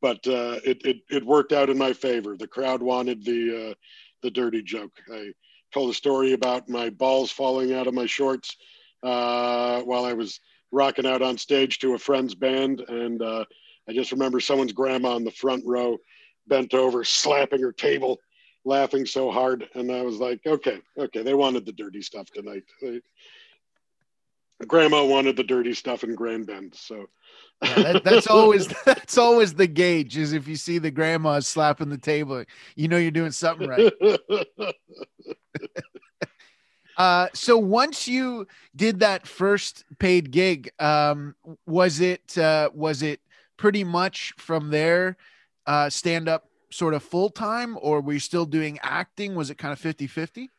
but uh, it, it it worked out in my favor. The crowd wanted the uh, the dirty joke. I told a story about my balls falling out of my shorts uh, while I was rocking out on stage to a friend's band, and uh, I just remember someone's grandma in the front row bent over, slapping her table laughing so hard. And I was like, okay, okay, they wanted the dirty stuff tonight. They, grandma wanted the dirty stuff in Grand Bend. So yeah, that, that's always *laughs* that's always the gauge is if you see the grandma slapping the table, you know you're doing something right. *laughs* uh, so once you did that first paid gig, um, was it uh, was it pretty much from there uh, stand up sort of full time or were you still doing acting? Was it kind of 50 50?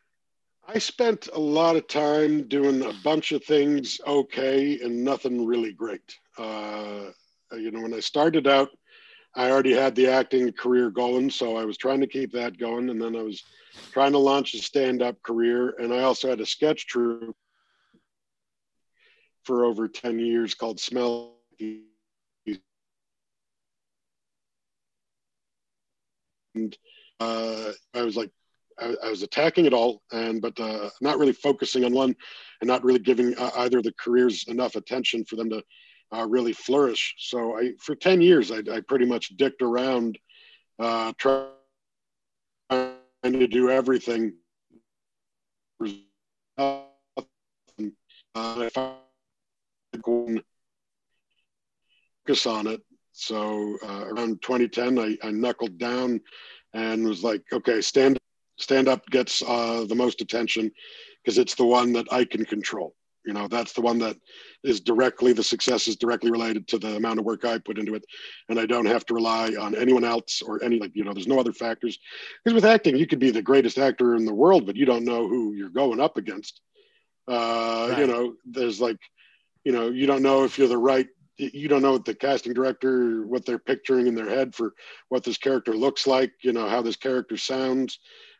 I spent a lot of time doing a bunch of things okay and nothing really great. Uh, you know, when I started out, I already had the acting career going, so I was trying to keep that going. And then I was trying to launch a stand up career. And I also had a sketch troupe for over 10 years called Smell and uh, I was like, I, I, was attacking it all, and but uh, not really focusing on one, and not really giving uh, either of the careers enough attention for them to uh, really flourish. So I, for ten years, I, I pretty much dicked around, uh, trying to do everything. I focus on it. So uh, around 2010, I, I knuckled down and was like, okay, stand stand up gets uh, the most attention because it's the one that I can control. You know, that's the one that is directly the success is directly related to the amount of work I put into it, and I don't have to rely on anyone else or any like you know. There's no other factors because with acting, you could be the greatest actor in the world, but you don't know who you're going up against. Uh, right. You know, there's like, you know, you don't know if you're the right you don't know what the casting director what they're picturing in their head for what this character looks like you know how this character sounds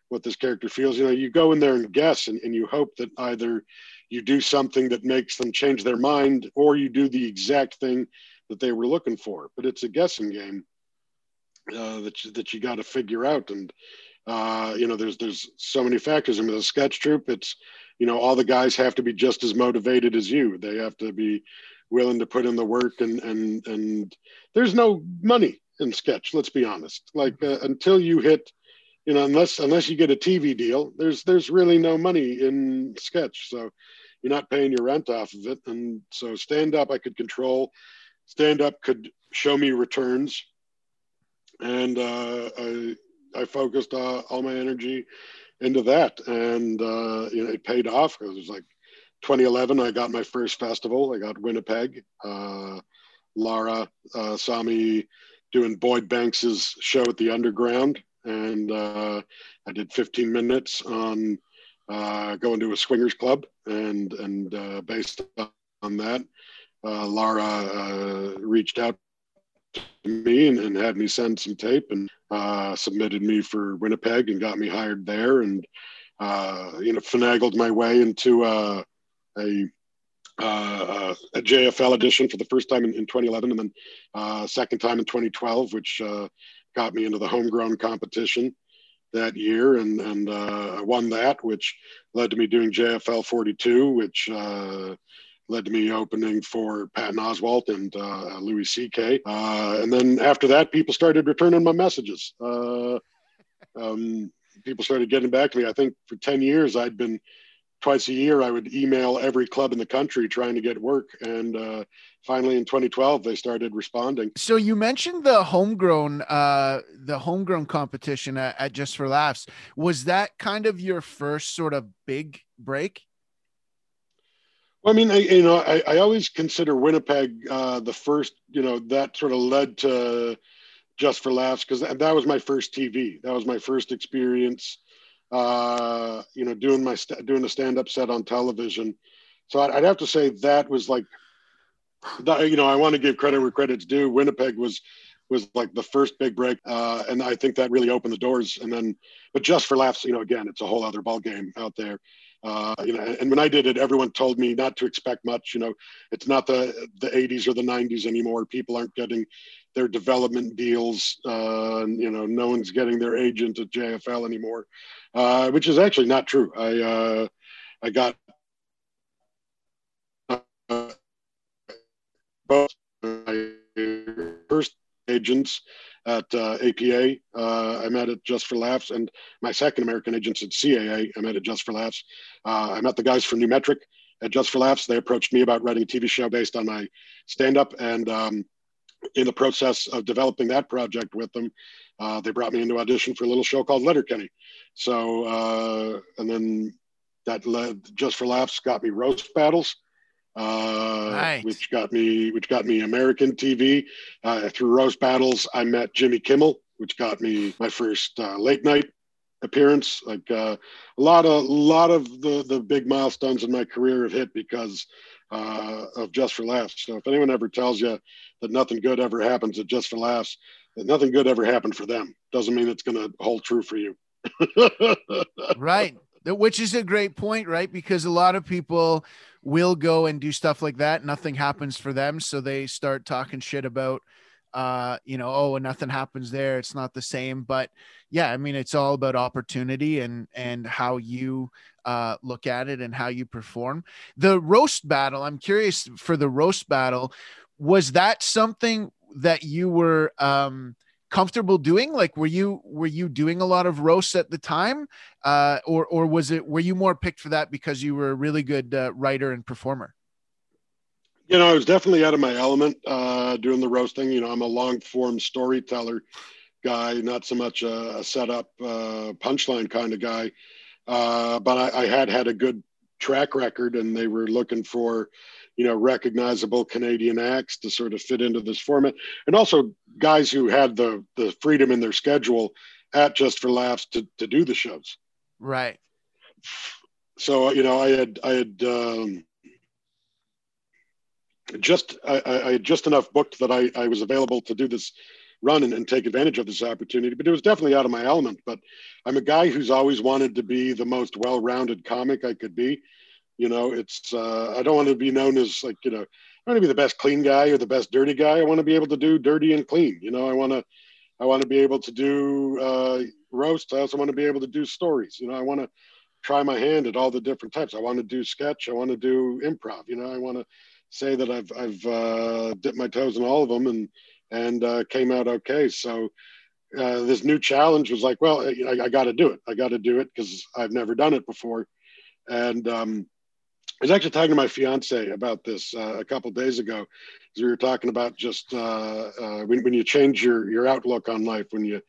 what this character feels you know you go in there and guess and, and you hope that either you do something that makes them change their mind or you do the exact thing that they were looking for. But it's a guessing game uh, that you, that you got to figure out. And uh, you know there's there's so many factors. I mean the sketch troupe it's you know all the guys have to be just as motivated as you. They have to be willing to put in the work and and and there's no money in sketch let's be honest. Like uh, until you hit you know unless unless you get a tv deal there's there's really no money in sketch. So you're not paying your rent off of it. And so stand up i could control. Stand up could show me returns. And uh, i i focused uh, all my energy into that. And uh, you know it paid off. Because it was like 2011, I got my first festival. I got Winnipeg. Uh, Laura uh, saw me doing Boyd Banks's show at the Underground, and uh, I did 15 minutes on uh, going to a swingers club, and and uh, based on that, uh, Laura reached out to me and, and, had me send some tape and submitted me for Winnipeg and got me hired there, and you know finagled my way into a uh, a JFL edition for the first time in, in 2011, and then uh, second time in 2012, which uh, got me into the homegrown competition that year, and and uh, I won that, which led to me doing JFL 42, which uh, led to me opening for Patton Oswalt and uh, Louis C.K. and then after that, people started returning my messages. Um, people started getting back to me. I think for 10 years, I'd been twice a year I would email every club in the country trying to get work. And uh, finally in 2012, they started responding. So you mentioned the homegrown, uh, the homegrown competition at, at, Just for Laughs. Was that kind of your first sort of big break? Well, I mean, I, you know, I, I always consider Winnipeg uh, the first, you know, that sort of led to Just for Laughs because that, that was my first TV. That was my first experience uh, you know, doing my st- doing a stand up set on television. So I'd, I'd, have to say that was like, that, you know, I want to give credit where credit's due. Winnipeg was was like the first big break, uh, and I think that really opened the doors. And then, but just for laughs, you know, again, it's a whole other ball game out there. Uh, you know, and when I did it, everyone told me not to expect much. You know, it's not the the 80s or the 90s anymore. People aren't getting their development deals. Uh, you know, no one's getting their agent at JFL anymore, uh, which is actually not true. I uh, I got uh, both my first agents at uh, APA. Uh, I met at Just for Laughs, and my second American agents at CAA. I met at Just for Laughs. Uh, I met the guys from New Metric at Just for Laughs. They approached me about writing a TV show based on my stand-up, and um, in the process of developing that project with them, uh, they brought me into audition for a little show called Letterkenny. So, uh, and then that led Just for Laughs got me roast battles uh, right. which got me which got me American TV. Uh, through roast battles, I met Jimmy Kimmel, which got me my first uh, late night appearance. Like uh, a lot of a lot of the the big milestones in my career have hit because uh, of Just for Laughs. So if anyone ever tells you that nothing good ever happens at Just for Laughs, that nothing good ever happened for them, doesn't mean it's going to hold true for you. *laughs* right which is a great point, right? Because a lot of people will go and do stuff like that. Nothing happens for them. So they start talking shit about, uh, you know, oh, and nothing happens there. It's not the same. But yeah, I mean, it's all about opportunity and, and how you, uh, look at it and how you perform. The roast battle, I'm curious for the roast battle, was that something that you were, um, comfortable doing like were you were you doing a lot of roasts at the time uh or or was it were you more picked for that because you were a really good uh, writer and performer you know i was definitely out of my element uh doing the roasting you know i'm a long form storyteller guy not so much a, a setup uh punchline kind of guy uh but I, I had had a good track record and they were looking for you know recognizable Canadian acts to sort of fit into this format, and also guys who had the the freedom in their schedule at Just for Laughs to to do the shows. Right. So you know, I had I had um, just I, I had just enough booked that I I was available to do this run and, and, take advantage of this opportunity. But it was definitely out of my element. But I'm a guy who's always wanted to be the most well-rounded comic I could be. You know, it's uh, I don't want to be known as like you know I want to be the best clean guy or the best dirty guy. I want to be able to do dirty and clean. You know, I want to I want to be able to do uh, roast. I also want to be able to do stories. You know, I want to try my hand at all the different types. I want to do sketch. I want to do improv. You know, I want to say that I've I've uh, dipped my toes in all of them and and uh, came out okay. So uh, this new challenge was like, well, I, I got to do it. I got to do it because I've never done it before, and um, I was actually talking to my fiance about this uh, a couple days ago, we were talking about just uh, uh, when, when you change your your outlook on life. When you,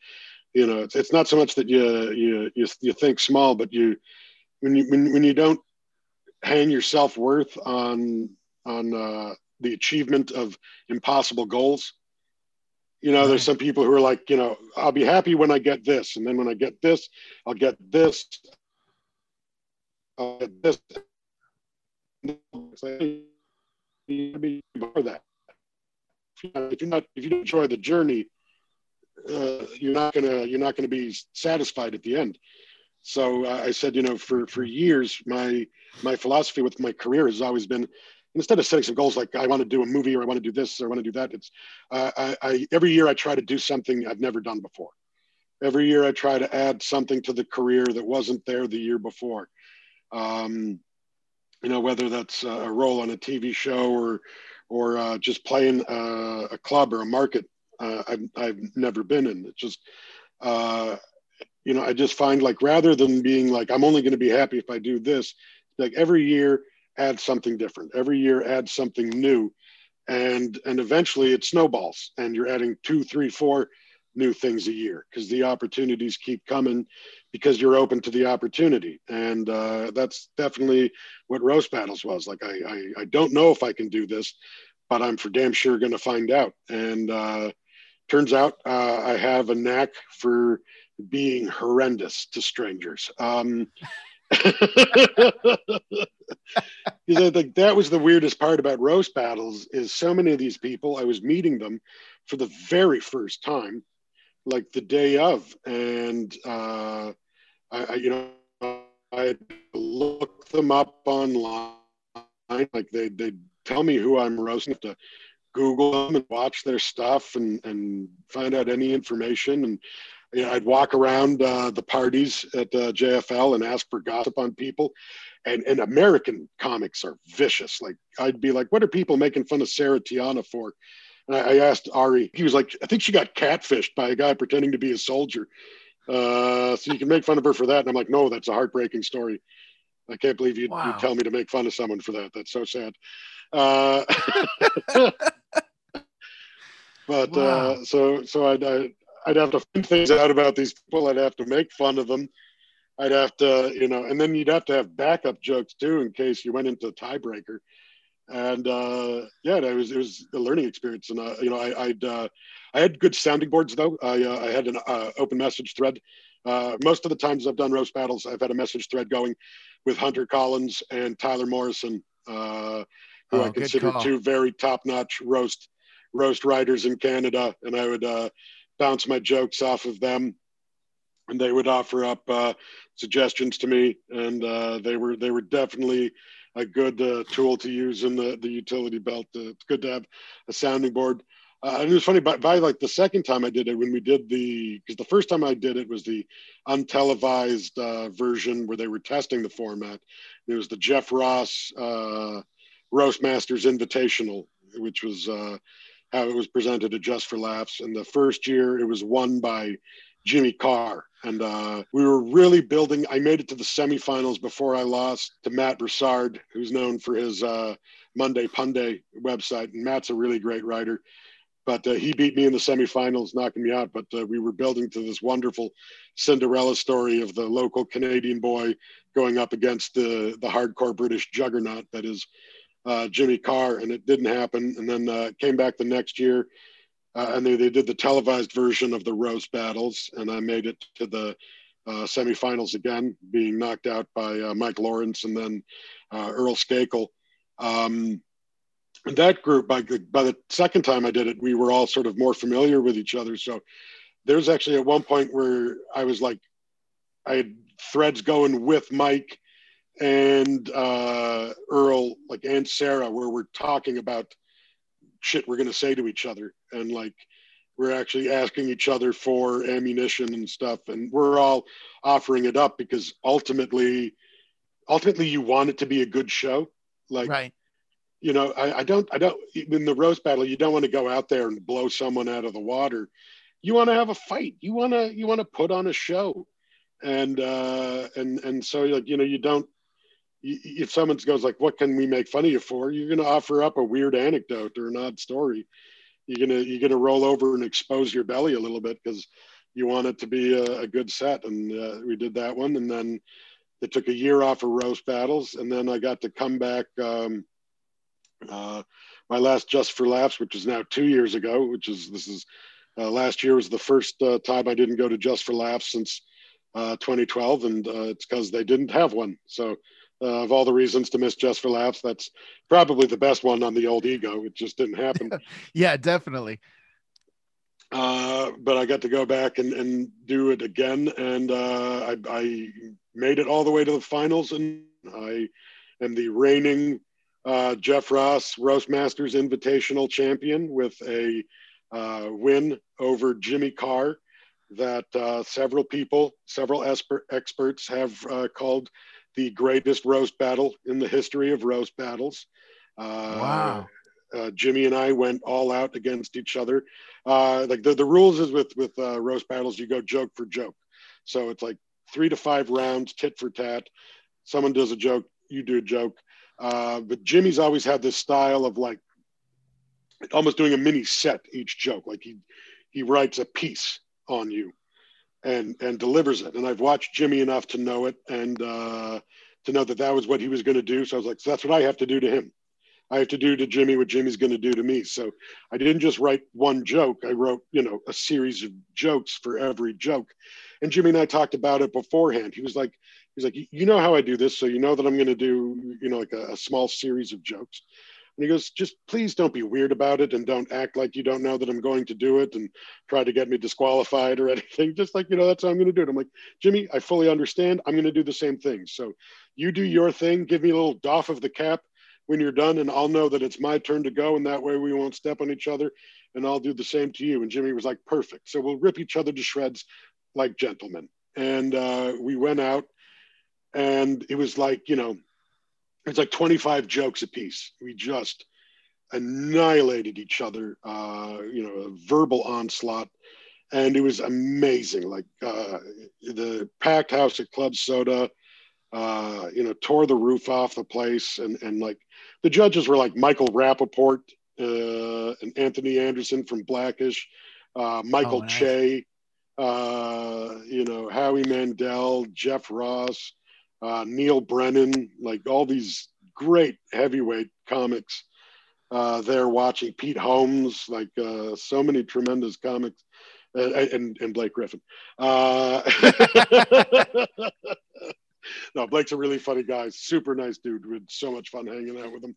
you know, it's, it's not so much that you you you, you think small, but you when you when, when you don't hang your self worth on on uh, the achievement of impossible goals. You know, there's some people who are like, you know, I'll be happy when I get this, and then when I get this, I'll get this, I'll get this, be more that. If you're not, if you enjoy the journey, uh, you're not gonna, you're not gonna be satisfied at the end. So uh, I said, you know, for for years, my my philosophy with my career has always been, instead of setting some goals like I want to do a movie or I want to do this or I want to do that, it's uh, I, I every year I try to do something I've never done before. Every year I try to add something to the career that wasn't there the year before. Um, you know, whether that's a role on a TV show or or uh, just playing uh, a club or a market uh, I've, I've never been in. It's just, uh, you know, I just find like rather than being like, I'm only going to be happy if I do this, like every year add something different. Every year add something new. And, and eventually it snowballs and you're adding two, three, four new things a year because the opportunities keep coming because you're open to the opportunity. And uh, that's definitely what roast battles was. Like, I, I, I, don't know if I can do this, but I'm for damn sure going to find out. And uh, turns out uh, I have a knack for being horrendous to strangers. Um, *laughs* like that was the weirdest part about roast battles is so many of these people i was meeting them for the very first time like the day of and uh I, I, you know I look them up online. Like they they tell me who I'm roasting. to Google them and watch their stuff and and find out any information. And you know, I'd walk around uh, the parties at uh, JFL and ask for gossip on people. And and American comics are vicious. Like I'd be like, what are people making fun of Sarah Tiana for? And I, I asked Ari. He was like, I think she got catfished by a guy pretending to be a soldier. Uh, so you can make fun of her for that. And I'm like, no, that's a heartbreaking story. I can't believe you wow. tell me to make fun of someone for that. That's so sad. Uh, *laughs* *laughs* but uh, wow. uh, so so I'd, I'd have to find things out about these people. I'd have to make fun of them. I'd have to, you know, and then you'd have to have backup jokes too in case you went into a tiebreaker. And uh, yeah, it was it was a learning experience. And uh, you know, I, I'd uh, I had good sounding boards though. I, uh, I had an uh, open message thread. Uh, most of the times I've done roast battles, I've had a message thread going with Hunter Collins and Tyler Morrison, uh, who oh, I consider two very top notch roast roast writers in Canada. And I would uh, bounce my jokes off of them, and they would offer up uh, suggestions to me. And they were they were definitely a good tool to use in the the utility belt. it's good to have a sounding board. Uh, and it was funny by, by like the second time I did it when we did the because the first time I did it was the untelevised uh, version where they were testing the format. It was the Jeff Ross uh, Roast Masters Invitational, which was uh, how it was presented at Just for Laughs. And the first year it was won by Jimmy Carr. And uh, we were really building. I made it to the semifinals before I lost to Matt Broussard, who's known for his uh, Monday Punday website. And Matt's a really great writer but uh, he beat me in the semifinals, knocking me out. But uh, we were building to this wonderful Cinderella story of the local Canadian boy going up against the the hardcore British juggernaut that is uh, Jimmy Carr, and it didn't happen. And then uh, came back the next year, uh, and they, they did the televised version of the roast battles, and I made it to the uh, semifinals again, being knocked out by Mike Lawrence and then Earl Skakel. Um, that group by by the second time I did it, we were all sort of more familiar with each other. So there's actually at one point where I was like, I had threads going with Mike and uh, Earl, like and Sarah, where we're talking about shit we're gonna say to each other, and like we're actually asking each other for ammunition and stuff, and we're all offering it up because ultimately, ultimately, you want it to be a good show, like. Right you know, I, I, don't, I don't, in the roast battle, you don't want to go out there and blow someone out of the water. You want to have a fight. You want to, you want to put on a show. And, uh, and, and so like, you know, you don't, if someone goes like, what can we make fun of you for? You're going to offer up a weird anecdote or an odd story. You're going to, you're going to roll over and expose your belly a little bit because you want it to be a, a good set. And uh, we did that one. And then it took a year off of roast battles. And then I got to come back, um, uh, my last Just for Laughs, which is now two years ago, which is this is uh, last year was the first uh, time I didn't go to Just for Laughs since uh, 2012, and uh, it's because they didn't have one. So, uh, of all the reasons to miss Just for Laughs, that's probably the best one on the old ego. It just didn't happen. *laughs* yeah, definitely. uh, but I got to go back and, and do it again, and uh, I, I made it all the way to the finals, and I am the reigning uh, Jeff Ross, Roast Masters Invitational champion, with a uh, win over Jimmy Carr that uh, several people, several esper- experts have uh, called the greatest roast battle in the history of roast battles. Uh, wow. Uh, Jimmy and I went all out against each other. like the, the rules is with with roast battles, you go joke for joke. So it's like three to five rounds, tit for tat. Someone does a joke, you do a joke uh, but Jimmy's always had this style of like almost doing a mini set each joke. Like he he writes a piece on you and and delivers it. And I've watched Jimmy enough to know it and uh, to know that that was what he was going to do. So I was like, so that's what I have to do to him. I have to do to Jimmy what Jimmy's going to do to me. So I didn't just write one joke. I wrote, you know, a series of jokes for every joke. And Jimmy and I talked about it beforehand. He was like, he's like, you know how I do this, so you know that I'm going to do, you know, like a, a, small series of jokes. And he goes, just please don't be weird about it and don't act like you don't know that I'm going to do it and try to get me disqualified or *laughs* anything. Just like, you know, that's how I'm going to do it. I'm like, Jimmy, I fully understand. I'm going to do the same thing. So you do your thing, give me a little doff of the cap when you're done, and I'll know that it's my turn to go. And that way we won't step on each other. And I'll do the same to you. And Jimmy was like, perfect. So we'll rip each other to shreds like gentlemen. And uh, we went out and it was like, you know, it's like 25 jokes a piece. We just annihilated each other, uh, you know, a verbal onslaught. And it was amazing. Like uh, the packed house at Club Soda, uh, you know, tore the roof off the place. And, and like the judges were like Michael Rapaport uh, and Anthony Anderson from Blackish, uh, Michael oh, nice. Che, uh, you know, Howie Mandel, Jeff Ross, uh, Neal Brennan, like all these great heavyweight comics uh, there watching Pete Holmes, like uh, so many tremendous comics, uh, and, and Blake Griffin. Uh, *laughs* no, Blake's a really funny guy, super nice dude. We had so much fun hanging out with him,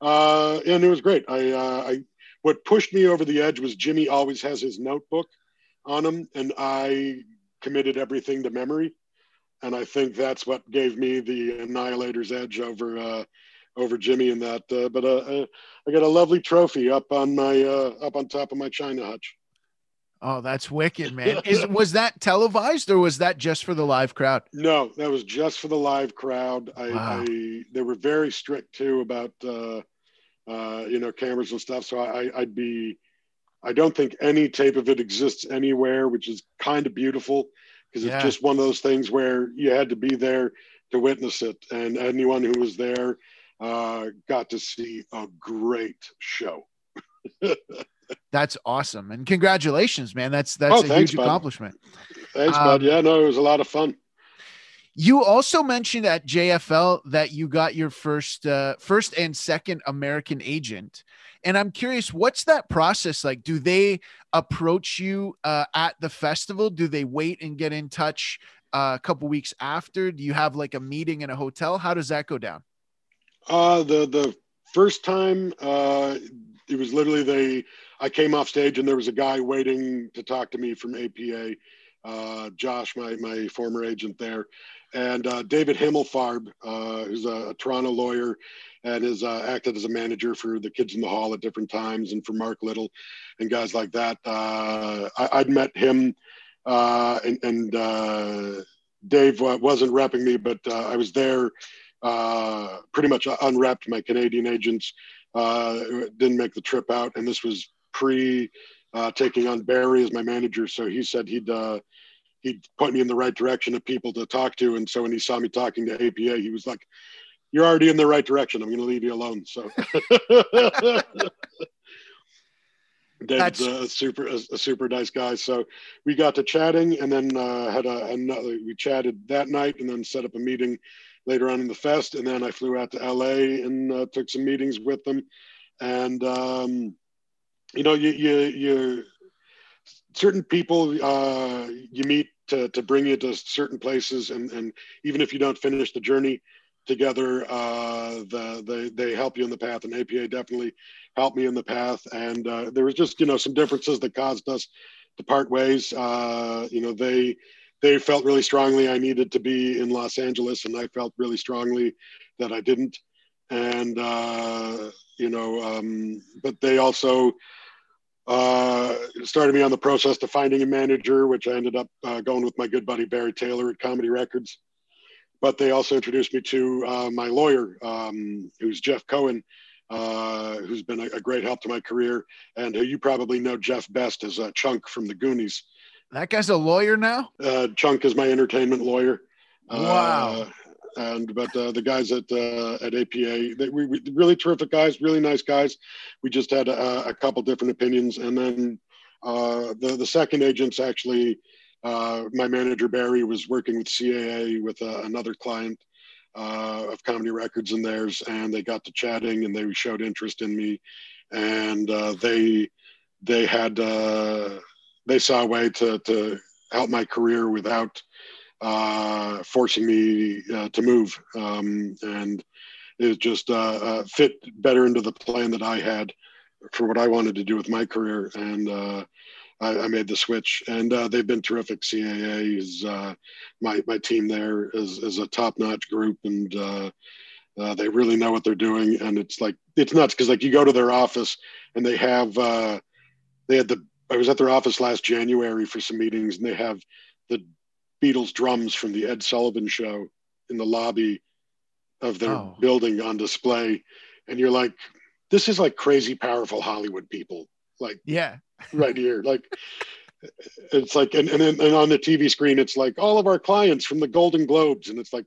uh, and it was great. I, uh, I, what pushed me over the edge was Jimmy always has his notebook on him, and I committed everything to memory and I think that's what gave me the Annihilator's edge over uh, over Jimmy in that. Uh, but uh, uh, I got a lovely trophy up on my uh, up on top of my china hutch. Oh, that's wicked, man! *laughs* Is was that televised or was that just for the live crowd? No, that was just for the live crowd. I, wow. I they were very strict too about uh, uh, you know cameras and stuff. So I, I'd be. I don't think any tape of it exists anywhere, which is kind of beautiful because it's yeah. just one of those things where you had to be there to witness it, and anyone who was there uh, got to see a great show. *laughs* that's awesome, and congratulations, man! That's that's oh, a thanks, huge bud. accomplishment. Thanks, um, bud. Yeah, no, it was a lot of fun. You also mentioned at JFL that you got your first uh, first and second American agent. And I'm curious, what's that process like? Do they approach you uh, at the festival? Do they wait and get in touch uh, a couple weeks after? Do you have like a meeting in a hotel? How does that go down? Uh, the the first time uh, it was literally they. I came off stage and there was a guy waiting to talk to me from APA. Uh, Josh, my my former agent there, and uh, David Himmelfarb, uh, who's a, a, Toronto lawyer and has uh, acted as a manager for the Kids in the Hall at different times and for Mark Little and guys like that. Uh, I, would met him uh, and, and uh, Dave wasn't repping me, but I was there pretty much unwrapped my Canadian agents. didn't make the trip out, and this was pre taking on Barry as my manager. So he said he'd he'd point me in the right direction of people to talk to. And so when he saw me talking to APA, he was like, "You're already in the right direction. I'm going to leave you alone." So. *laughs* David's a super a, a, super nice guy. So we got to chatting, and then uh, had a another. We chatted that night, and then set up a meeting later on in the fest. And then I flew out to LA and uh, took some meetings with them. And um, you know, you you you certain people uh, you meet to, to bring you to certain places and, and even if you don't finish the journey together uh, the, they, they help you in the path and apa definitely helped me in the path. And uh, there was just you know some differences that caused us to part ways. Uh, you know they they felt really strongly i needed to be in los angeles and i felt really strongly that i didn't. And uh, you know um, but they also uh, started me on the process to finding a manager, which I ended up uh, going with my good buddy Barry Taylor at Comedy Records. But they also introduced me to uh, my lawyer, um, who's Jeff Cohen, uh, who's been a, a, great help to my career, and who you probably know Jeff best as uh, Chunk from the Goonies. That guy's a lawyer now. Uh, Chunk is my entertainment lawyer. Wow and but uh, the guys at uh, at APA, they, we, we, really terrific guys, really nice guys. We just had a, a couple different opinions, and then uh, the the second agents actually, uh, my manager Barry was working with CAA with uh, another client uh, of Comedy Records and theirs, and they got to chatting, and they showed interest in me, and they they had they saw a way to to help my career without uh, forcing me uh, to move. Um, and it just uh, uh, fit better into the plan that I had for what I wanted to do with my career, and uh, I, I, made the switch. And uh, they've been terrific. CAA is my my team there is is a top notch group, and they really know what they're doing. And it's like it's nuts because like you go to their office and they have they had the I was at their office last January for some meetings, and they have the Beatles drums from the Ed Sullivan Show in the lobby of their oh. building on display, and you're like, this is like crazy powerful Hollywood people, like yeah, *laughs* right here, like. It's like, and, and then and on the TV screen, it's like all of our clients from the Golden Globes, and it's like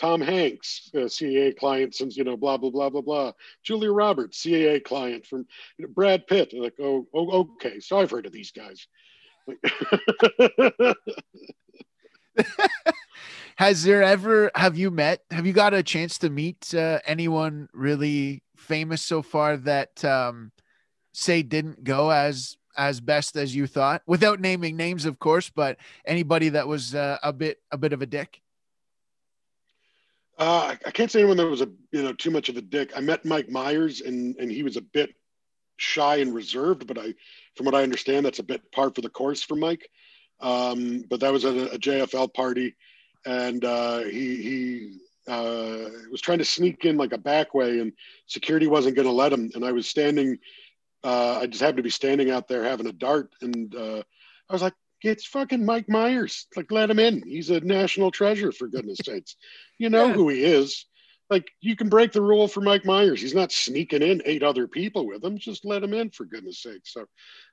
Tom Hanks, uh, a CAA client since, you know, blah, blah, blah, blah, blah. Julia Roberts, CAA client from you know, Brad Pitt. Like, oh, oh, okay. So I've heard of these guys. *laughs* *laughs* Has there ever, have you met, have you got a chance to meet uh, anyone really famous so far that, um, say didn't go as as best as you thought without naming names of course but anybody that was uh, a bit a bit of a dick uh, I can't say anyone that was a you know too much of a dick. I met Mike Myers and and he was a bit shy and reserved, but I, from what I understand, that's a bit par for the course for Mike. Um, but that was at a, a JFL party, and uh, he he uh, was trying to sneak in like a back way, and security wasn't going to let him. And I was standing, uh, I just happened to be standing out there having a dart, and uh, I was like, it's fucking Mike Myers. Like, let him in. He's a national treasure, for goodness sakes. You know yeah. who he is. Like, you can break the rule for Mike Myers. He's not sneaking in eight other people with him. Just let him in, for goodness sakes. So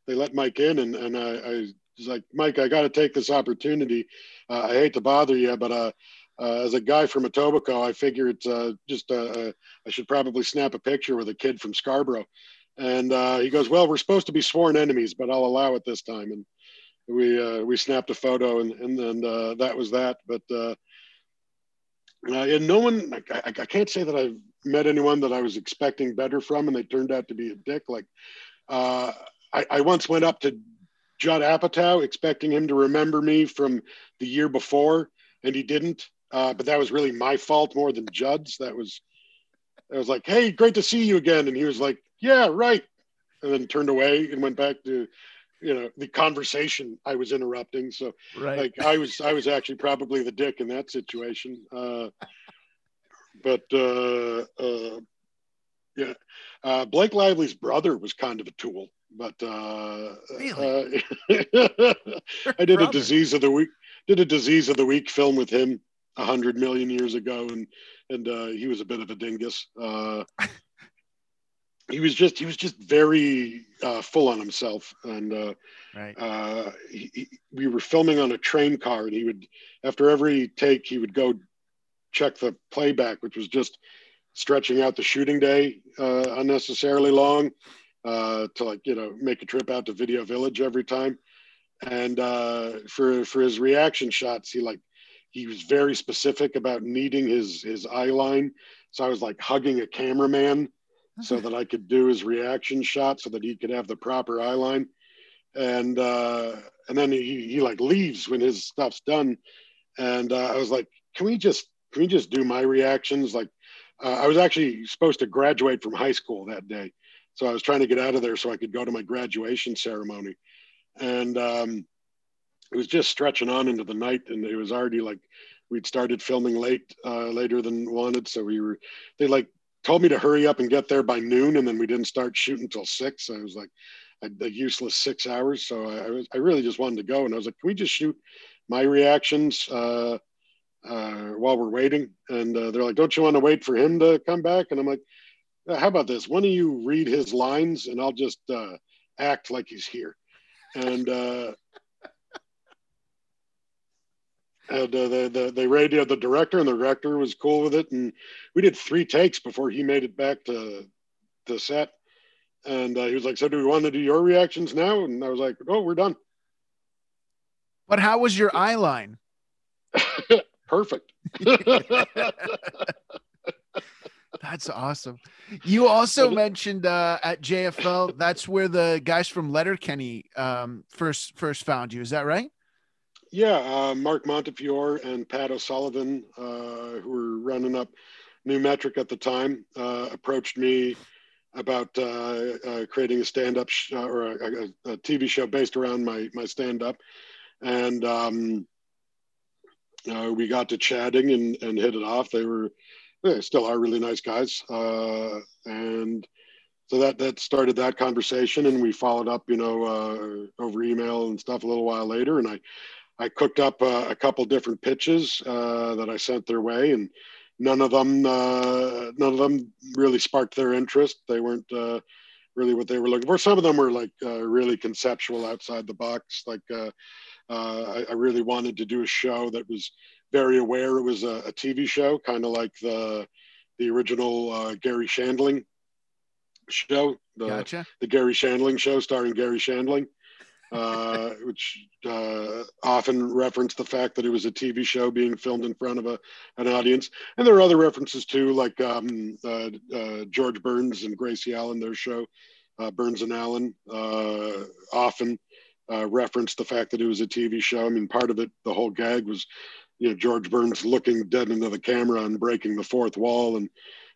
they let Mike in, and, and I, I was like, Mike, I got to take this opportunity. Uh, I hate to bother you, but uh, uh, as a guy from Etobicoke, I figured uh, just uh, uh, I should probably snap a picture with a kid from Scarborough. And uh, he goes, "Well, we're supposed to be sworn enemies, but I'll allow it this time." And we uh, we snapped a photo and and uh, that was that. But and no one, I, I, can't say that I've met anyone that I was expecting better from, and they turned out to be a dick. Like uh, I, I once went up to Judd Apatow expecting him to remember me from the year before, and he didn't. Uh, but that was really my fault more than Judd's. That was I was like, "Hey, great to see you again," and he was like, "Yeah, right," and then turned away and went back to you know the conversation i was interrupting so right. like i was i was actually probably the dick in that situation uh, but uh, uh, yeah uh, blake lively's brother was kind of a tool but uh, really? Uh, *laughs* i did a disease of the week did a disease of the week film with him a hundred million years ago and and uh, he was a bit of a dingus Uh, *laughs* he was just he was just very uh, full on himself and uh, right. uh, he, he, we were filming on a train car and he would after every take he would go check the playback which was just stretching out the shooting day uh, unnecessarily long uh, to like you know make a trip out to video village every time and uh, for for his reaction shots he like he was very specific about needing his his eye line so i was like hugging a cameraman so that I could do his reaction shot so that he could have the proper eye line. And uh, and then he, he like leaves when his stuff's done. And uh, I was like, can we just can we just do my reactions? Like uh, I was actually supposed to graduate from high school that day. So I was trying to get out of there so I could go to my graduation ceremony. And um, it was just stretching on into the night and it was already like we'd started filming late uh, later than wanted so we were they like told me to hurry up and get there by noon, and then we didn't start shooting until six. So it was like a, a useless six hours. So I, I, was I really just wanted to go, and I was like, can we just shoot my reactions uh, uh, while we're waiting? And uh, they're like, don't you want to wait for him to come back? And I'm like, how about this? One of you read his lines, and I'll just uh, act like he's here. And uh, and uh, the, the, they radioed the director and the director was cool with it. And we did three takes before he made it back to the set. And uh, he was like so do we want to do your reactions now? And i was like oh we're done. But how was your eye line? *laughs* Perfect *laughs* *laughs* that's awesome. You also mentioned uh, at jfl that's where the guys from letterkenny um, first first found you. Is that right? Yeah, uh, Mark Montefiore and Pat O'Sullivan, uh, who were running up New Metric at the time uh, approached me about uh, uh, creating a stand-up sh- uh, or a, a, a, TV show based around my my stand-up, and um, uh, we got to chatting and, and hit it off. They were they still are really nice guys, uh, and so that that started that conversation, and we followed up, you know, uh, over email and stuff a little while later, and I I cooked up a couple different pitches that I sent their way, and none of them uh, none of them really sparked their interest. They weren't uh, really what they were looking for. Some of them were like uh, really conceptual, outside the box. Like uh, uh, I, I, really wanted to do a show that was very aware it was a, a TV show, kind of like the the original uh, Garry Shandling show, the, gotcha. the Garry Shandling show starring Garry Shandling uh, *laughs* which uh, often referenced the fact that it was a TV show being filmed in front of a, an audience. And there are other references too, like um, uh, uh George Burns and Gracie Allen, their show, uh, Burns and Allen, uh, often referenced the fact that it was a TV show. I mean, part of it, the whole gag was, you know, George Burns looking dead into the camera and breaking the fourth wall and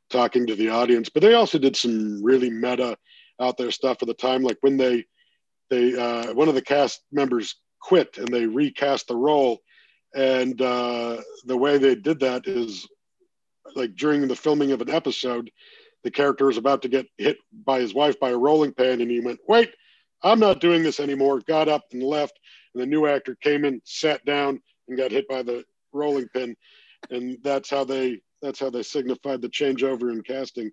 talking to the audience. But they also did some really meta out there stuff at the time, like when they they uh, one of the cast members quit and they recast the role. And uh, the way they did that is like during the filming of an episode the character was about to get hit by his wife by a rolling pin and he went wait i'm not doing this anymore. Got up and left. And the new actor came in sat down and got hit by the rolling pin and that's how they that's how they signified the changeover in casting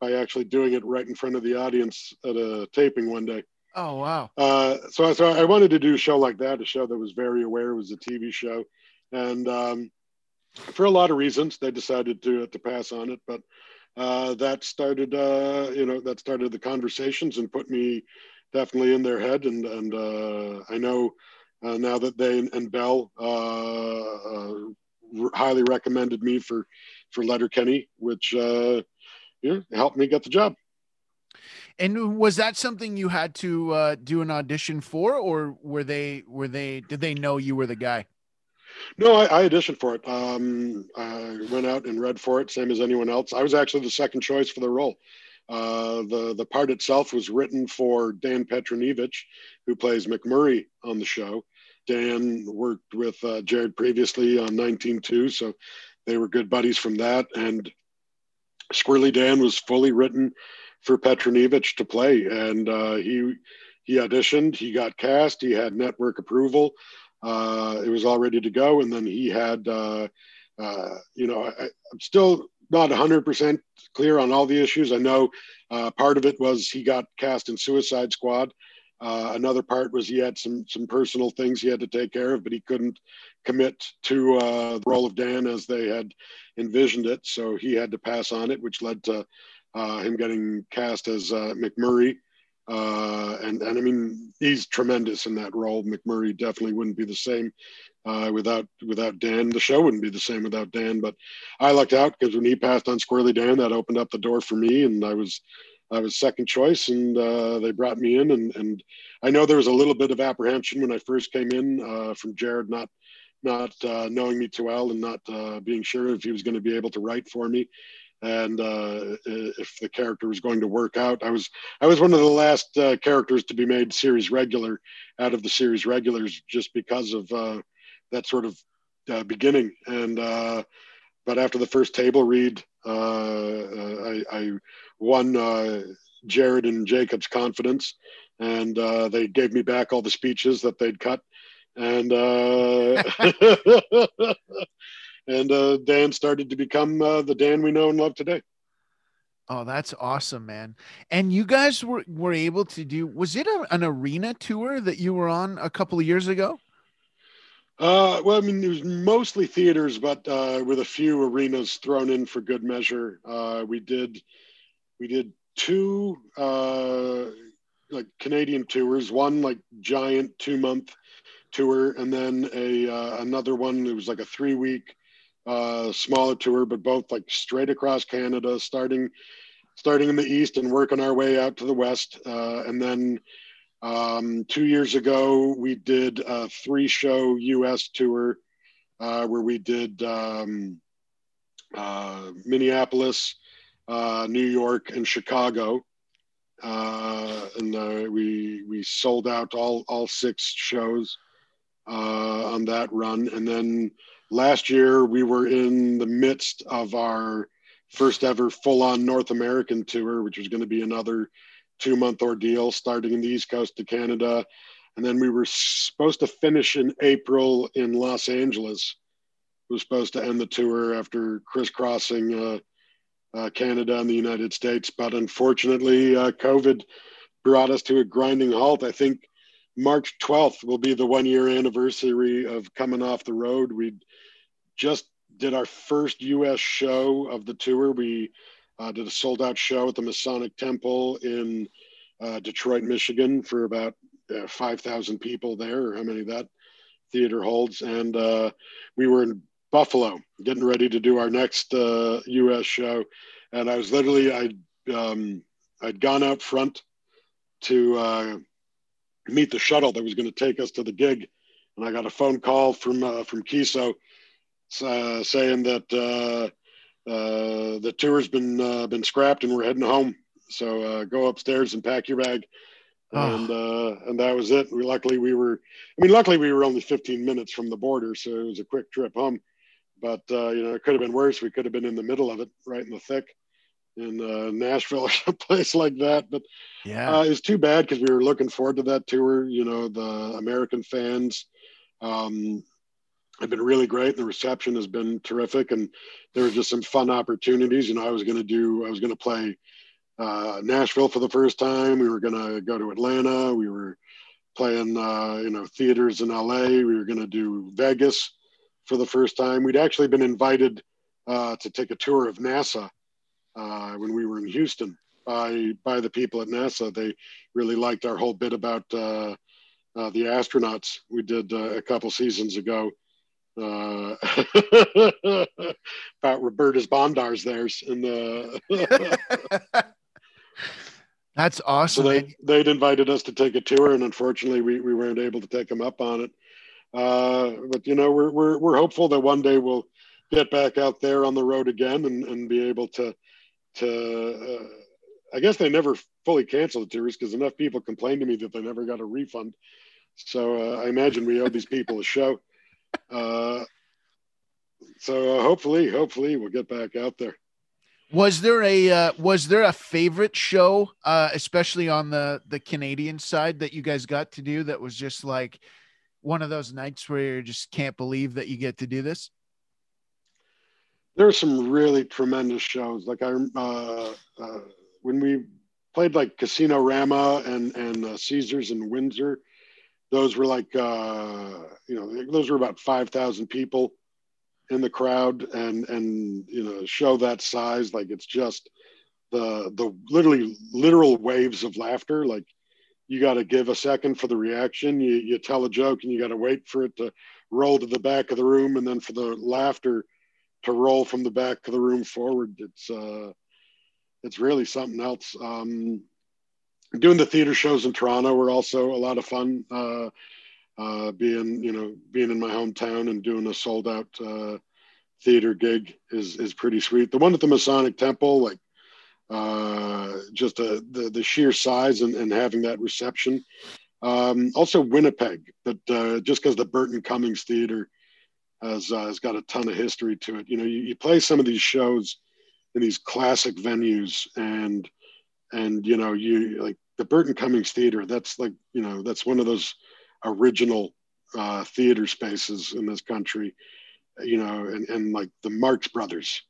by actually doing it right in front of the audience at a taping one day Oh wow! Uh, so, so I wanted to do a show like that, a show that was very aware it was a TV show, and um, for a lot of reasons, they decided to to pass on it. But uh, that started, uh, you know, that started the conversations and put me definitely in their head. And and uh, I know uh, now that they and Bell uh, highly recommended me for for Letterkenny, which you know, helped me get the job. And was that something you had to uh, do an audition for, or were they were they did they know you were the guy? No, I, I auditioned for it. Um, I went out and read for it, same as anyone else. I was actually the second choice for the role. Uh, the the part itself was written for Dan Petronijevic, who plays McMurray on the show. Dan worked with uh, Jared previously on 19.2, so they were good buddies from that. And Squirrely Dan was fully written for Petronijevic to play, and uh, he he auditioned, he got cast, he had network approval, uh, it was all ready to go, and then he had, uh, uh you know, I, am still not 100% clear on all the issues. I know uh, part of it was he got cast in Suicide Squad. Uh, another part was he had some some personal things he had to take care of, but he couldn't commit to the role of Dan as they had envisioned it, so he had to pass on it, which led to uh, him getting cast as uh, McMurray. Uh, and, and I mean, he's tremendous in that role. McMurray definitely wouldn't be the same uh, without without Dan. The show wouldn't be the same without Dan. But I lucked out because when he passed on Squirrely Dan, that opened up the door for me, and I was I was second choice, and uh, they brought me in. And, and I know there was a little bit of apprehension when I first came in uh, from Jared not not uh, knowing me too well and not uh, being sure if he was going to be able to write for me and uh, if the character was going to work out. I was I was one of the last uh, characters to be made series regular out of the series regulars just because of that sort of beginning. And but after the first table read, uh, I, I, won Jared and Jacob's confidence, and they gave me back all the speeches that they'd cut. And *laughs* *laughs* and uh, Dan started to become uh, the Dan we know and love today. Oh, that's awesome, man! And you guys were were able to do. Was it a, an arena tour that you were on a couple of years ago? Uh, well, I mean, it was mostly theaters, but uh, with a few arenas thrown in for good measure. Uh, we did we did two uh, like Canadian tours. One like giant two month tour, and then a uh, another one. It was like a three week uh, smaller tour, but both like straight across Canada, starting starting in the east and working our way out to the west. And then um, two years ago, we did a three show U.S. tour uh, where we did um, uh, Minneapolis, uh, New York, and Chicago. Uh, and uh, we we sold out all all six shows uh, on that run. And then last year we were in the midst of our first ever full on North American tour, which was going to be another two month ordeal starting in the East Coast of Canada. And then we were supposed to finish in April in Los Angeles. It was supposed to end the tour after crisscrossing uh, uh, Canada and the United States. But unfortunately, uh, COVID brought us to a grinding halt. I think March 12th will be the one year anniversary of coming off the road. We just did our first US show of the tour. We uh, did a sold out show at the Masonic Temple in uh, Detroit, Michigan for about uh, 5,000 people there, or how many that theater holds. And uh, we were in Buffalo, getting ready to do our next uh, U.S. show, and I was literally I um, I'd gone out front to uh, meet the shuttle that was going to take us to the gig, and I got a phone call from uh, from Keeso uh, saying that uh, uh, the tour's been uh, been scrapped and we're heading home. So uh, go upstairs and pack your bag. Oh. And and that was it. We luckily we were, I mean, luckily we were only 15 minutes from the border, so it was a quick trip home but uh, you know it could have been worse. We could have been in the middle of it, right in the thick, in uh, Nashville *laughs* or some place like that. But yeah, uh, it's too bad because we were looking forward to that tour. You know, the American fans um, have been really great. The reception has been terrific, and there were just some fun opportunities. You know, I was going to do, I was going to play uh, Nashville for the first time. We were going to go to Atlanta. We were playing, uh, you know, theaters in LA. We were going to do Vegas for the first time. We'd actually been invited uh, to take a tour of NASA uh, when we were in Houston by by the people at NASA. They really liked our whole bit about uh, uh the astronauts we did a couple seasons ago. Uh, *laughs* about Roberta's Bondars theirs and *laughs* That's awesome. So they, they'd invited us to take a tour, and unfortunately, we, we weren't able to take them up on it. Uh, but you know, we're, we're, we're hopeful that one day we'll get back out there on the road again and, and be able to, to, uh, I guess they never fully canceled the tours because enough people complained to me that they never got a refund. So uh, I imagine we owe these people a show. Uh, so uh, hopefully, hopefully we'll get back out there. Was there a uh, was there a favorite show, uh, especially on the the Canadian side, that you guys got to do that was just like one of those nights where you just can't believe that you get to do this? There are some really tremendous shows. Like I, uh, uh, when we played like Casino Rama and and uh, Caesars in Windsor, those were like uh, you know those were about five thousand people in the crowd, and and you know show that size like it's just the the literally literal waves of laughter like you got to give a second for the reaction. You, you tell a joke and you got to wait for it to roll to the back of the room and then for the laughter to roll from the back of the room forward. It's, uh, it's really something else. Um, doing the theater shows in Toronto were also a lot of fun. Uh, uh, being, you know, being in my hometown and doing a sold out, uh, theater gig is, is pretty sweet. The one at the Masonic Temple, like uh, just a, the, the sheer size and, and having that reception. Um, also Winnipeg, but uh, just because the Burton Cummings Theater has, uh, has got a ton of history to it. You know, you, you play some of these shows in these classic venues and, and, you know, you like the Burton Cummings Theater, that's like, you know, that's one of those original uh, theater spaces in this country, you know, and, and like the Marx Brothers,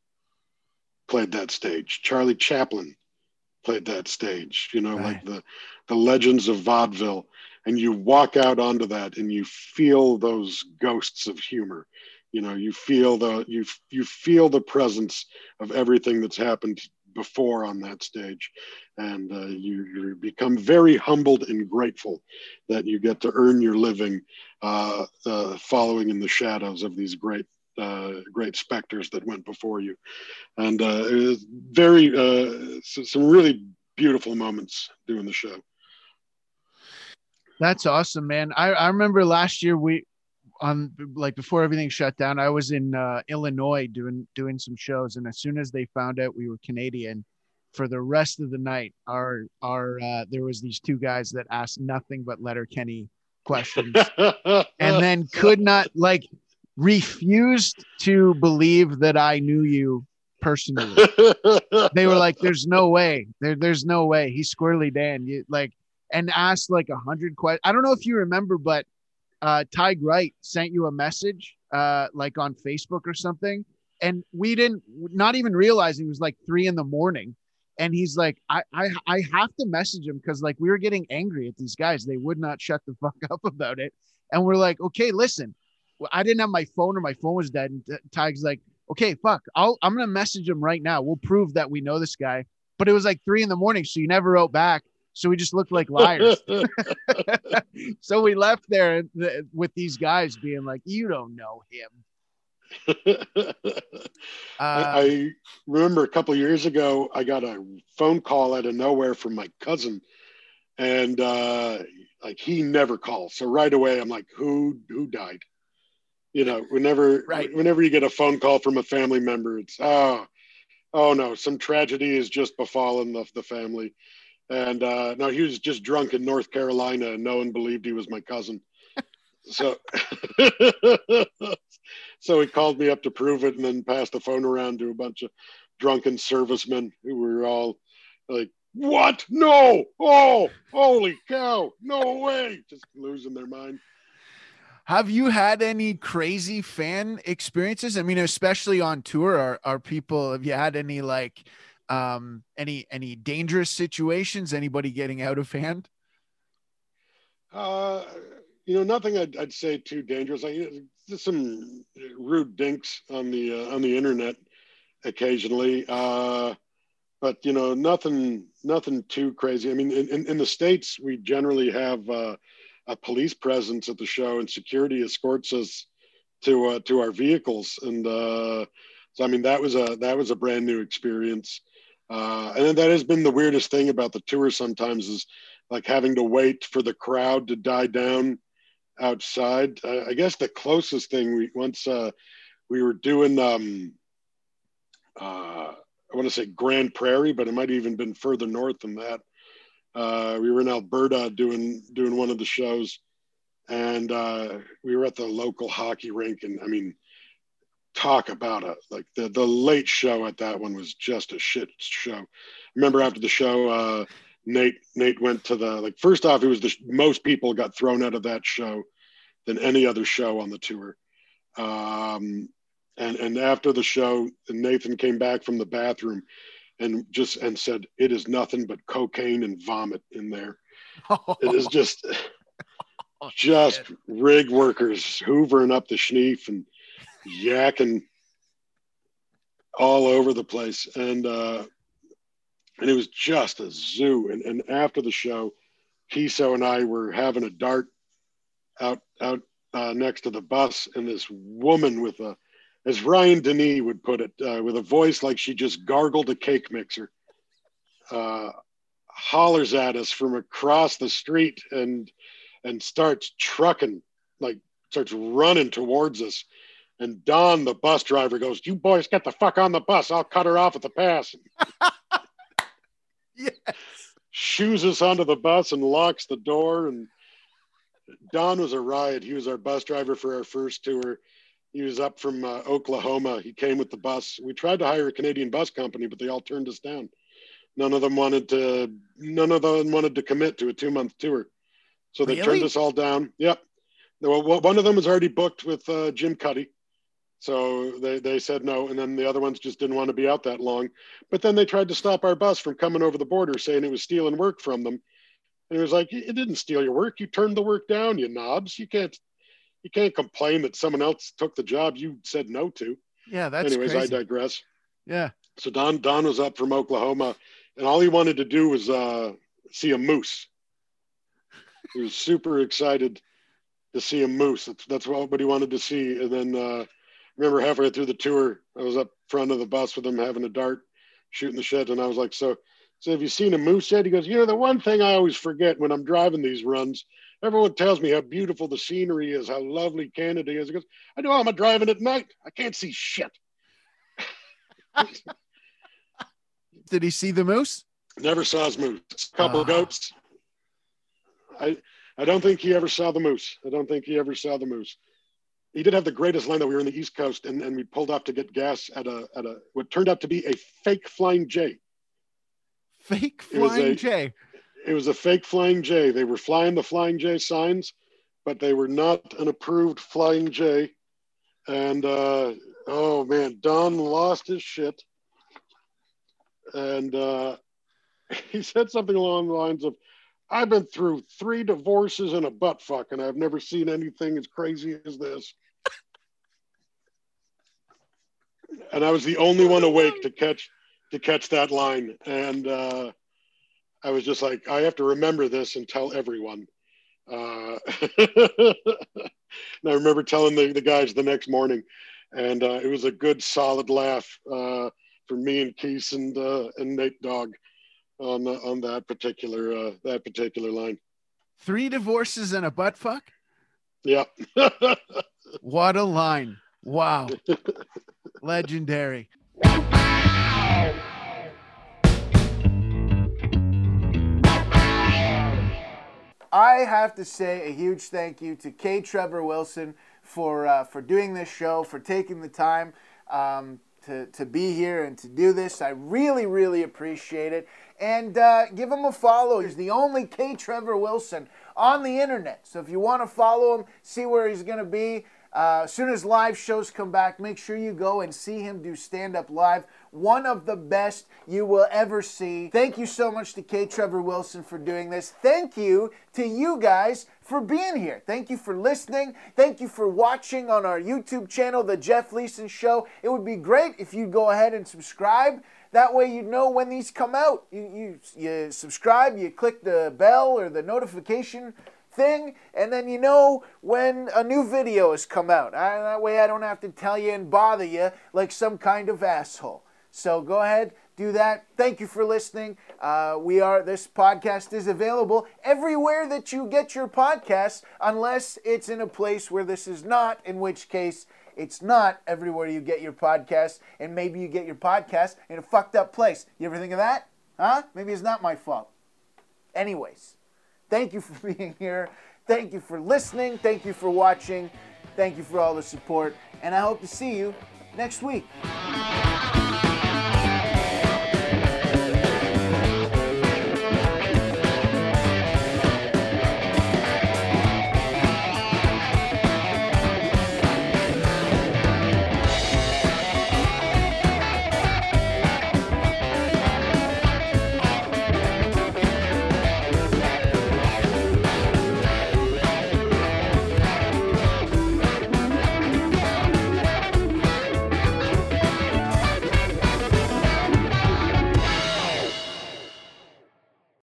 played that stage. Charlie Chaplin played that stage. You know, right. like the the legends of vaudeville. And you walk out onto that, and you feel those ghosts of humor. You know, you feel the you you feel the presence of everything that's happened before on that stage, and uh, you, you become very humbled and grateful that you get to earn your living uh, uh, following in the shadows of these great uh, great specters that went before you. And uh, it was very, uh, some really beautiful moments doing the show. That's awesome, man. I, I remember last year we, on like before everything shut down, I was in uh, Illinois doing doing some shows, and as soon as they found out we were Canadian, for the rest of the night, our our uh, there was these two guys that asked nothing but Letterkenny questions, and then could not like refused to believe that I knew you personally. they were like, "There's no way. There, there's no way." He's Squirrely Dan. You like and asked like a hundred questions. I don't know if you remember, but uh, Tig Wright sent you a message, uh, like on Facebook or something, and we didn't, not even realizing it was like three in the morning. And he's like, I, I, I have to message him because like we were getting angry at these guys. They would not shut the *laughs* fuck up about it. And we're like, okay, listen, I didn't have my phone or my phone was dead. And Tig's like, okay, fuck, I'll, I'm gonna message him right now. We'll prove that we know this guy. But it was like three in the morning, so you never wrote back. So we just looked like liars. *laughs* so we left there with these guys being like, "You don't know him." *laughs* uh, I remember a couple years ago, I got a phone call out of nowhere from my cousin, and uh, like he never calls. So right away, I'm like, "Who who died?" You know, whenever right. whenever you get a phone call from a family member, it's oh, oh no, some tragedy has just befallen the, the family and uh, no, he was just drunk in North Carolina, and no one believed he was my cousin. so, *laughs* so he called me up to prove it, and then passed the phone around to a bunch of drunken servicemen who were all like, "What? No! Oh, holy cow! No way!" Just losing their mind. Have you had any crazy fan experiences? I mean, especially on tour, are are people? Have you had any like? Um, any any dangerous situations? Anybody getting out of hand? Uh, you know, nothing I'd, I'd say too dangerous. I just some rude dinks on the uh, on the internet occasionally, uh, but you know, nothing nothing too crazy. I mean, in, in the states, we generally have uh, a police presence at the show, and security escorts us to uh, to our vehicles, and uh, so I mean, that was a that was a brand new experience. Uh, and then that has been the weirdest thing about the tour sometimes is like having to wait for the crowd to die down outside. Uh, I guess the closest thing we once uh, we were doing, um, uh, I want to say Grand Prairie, but it might have even been further north than that. Uh, we were in Alberta doing doing one of the shows, and uh, we were at the local hockey rink, and I mean talk about it. Like the the late show at that one was just a shit show. Remember after the show, uh, Nate Nate went to the like first off, it was the most people got thrown out of that show than any other show on the tour. Um, and and after the show, Nathan came back from the bathroom and just and said, "It is nothing but cocaine and vomit in there. it is *laughs* just." oh, just rig workers hoovering up the schneef and yakking all over the place. And, uh, and it was just a zoo. And, and after the show, Keeso and I were having a dart out, out uh, next to the bus. And this woman with a, as Ryan Denis would put it, uh, with a voice like she just gargled a cake mixer, uh, hollers at us from across the street and and starts trucking, like starts running towards us. And Don, the bus driver, goes, You boys get the fuck on the bus. I'll cut her off at the pass. *laughs* yes. Shoes us onto the bus and locks the door. And Don was a riot. He was our bus driver for our first tour. He was up from uh, Oklahoma. He came with the bus. We tried to hire a Canadian bus company, but they all turned us down. None of them wanted to. None of them wanted to commit to a two-month tour, so they really? turned us all down. Yep. Well, one of them was already booked with uh, Jim Cuddy. So they, they said no. And then the other ones just didn't want to be out that long. But then they tried to stop our bus from coming over the border, saying it was stealing work from them. And it was like, it didn't steal your work. You turned the work down, you knobs. You can't you can't complain that someone else took the job you said no to. Yeah, that's anyways, crazy. I digress. Yeah. So Don Don was up from Oklahoma and all he wanted to do was uh, see a moose. He was super excited to see a moose. That's that's what he wanted to see. And then uh, remember halfway through the tour, I was up front of the bus with him having a dart, shooting the shit, and I was like, "So, so have you seen a moose yet?" He goes, "You know, the one thing I always forget when I'm driving these runs, everyone tells me how beautiful the scenery is, how lovely Canada is. He goes, I know I'm driving at night. I can't see shit. *laughs* Did he see the moose? Never saw his moose. A couple uh. goats. I I don't think he ever saw the moose. I don't think he ever saw the moose. He did have the greatest line that we were in the East Coast and, and we pulled off to get gas at a at a what turned out to be a fake flying J. Fake flying J. It was a fake flying J. They were flying the flying J signs, but they were not an approved flying J. And uh, oh man, Don lost his shit. And uh, *laughs* he said something along the lines of, I've been through three divorces and a butt fuck, and I've never seen anything as crazy as this. And I was the only one awake to catch to catch that line. And uh, I was just like, I have to remember this and tell everyone. Uh, *laughs* and I remember telling the, the guys the next morning, and uh, it was a good solid laugh uh, for me and Keith and uh, and Nate Dogg on on that particular uh, that particular line. Three divorces and a butt fuck. Yeah. *laughs* what a line! Wow, *laughs* legendary. I have to say a huge thank you to K. Trevor Wilson for uh, for doing this show, for taking the time um, to, to be here and to do this. I really, really appreciate it. And uh, give him a follow. He's the only K. Trevor Wilson on the internet. So if you want to follow him, see where he's going to be, uh, as soon as live shows come back, make sure you go and see him do stand up live. One of the best you will ever see. Thank you so much to K. Trevor Wilson for doing this. Thank you to you guys for being here. Thank you for listening. Thank you for watching on our YouTube channel, The Jeff Leeson Show. It would be great if you'd go ahead and subscribe. That way you know when these come out. You, you, you subscribe, you click the bell or the notification thing, and then you know when a new video has come out. I, that way I don't have to tell you and bother you like some kind of asshole. So go ahead, do that. Thank you for listening. Uh, we are this podcast is available everywhere that you get your podcasts, unless it's in a place where this is not, in which case it's not everywhere you get your podcast, and maybe you get your podcast in a fucked up place. You ever think of that? Huh? Maybe it's not my fault. Anyways. Thank you for *laughs* being here. Thank you for listening. Thank you for watching. Thank you for all the support. And I hope to see you next week.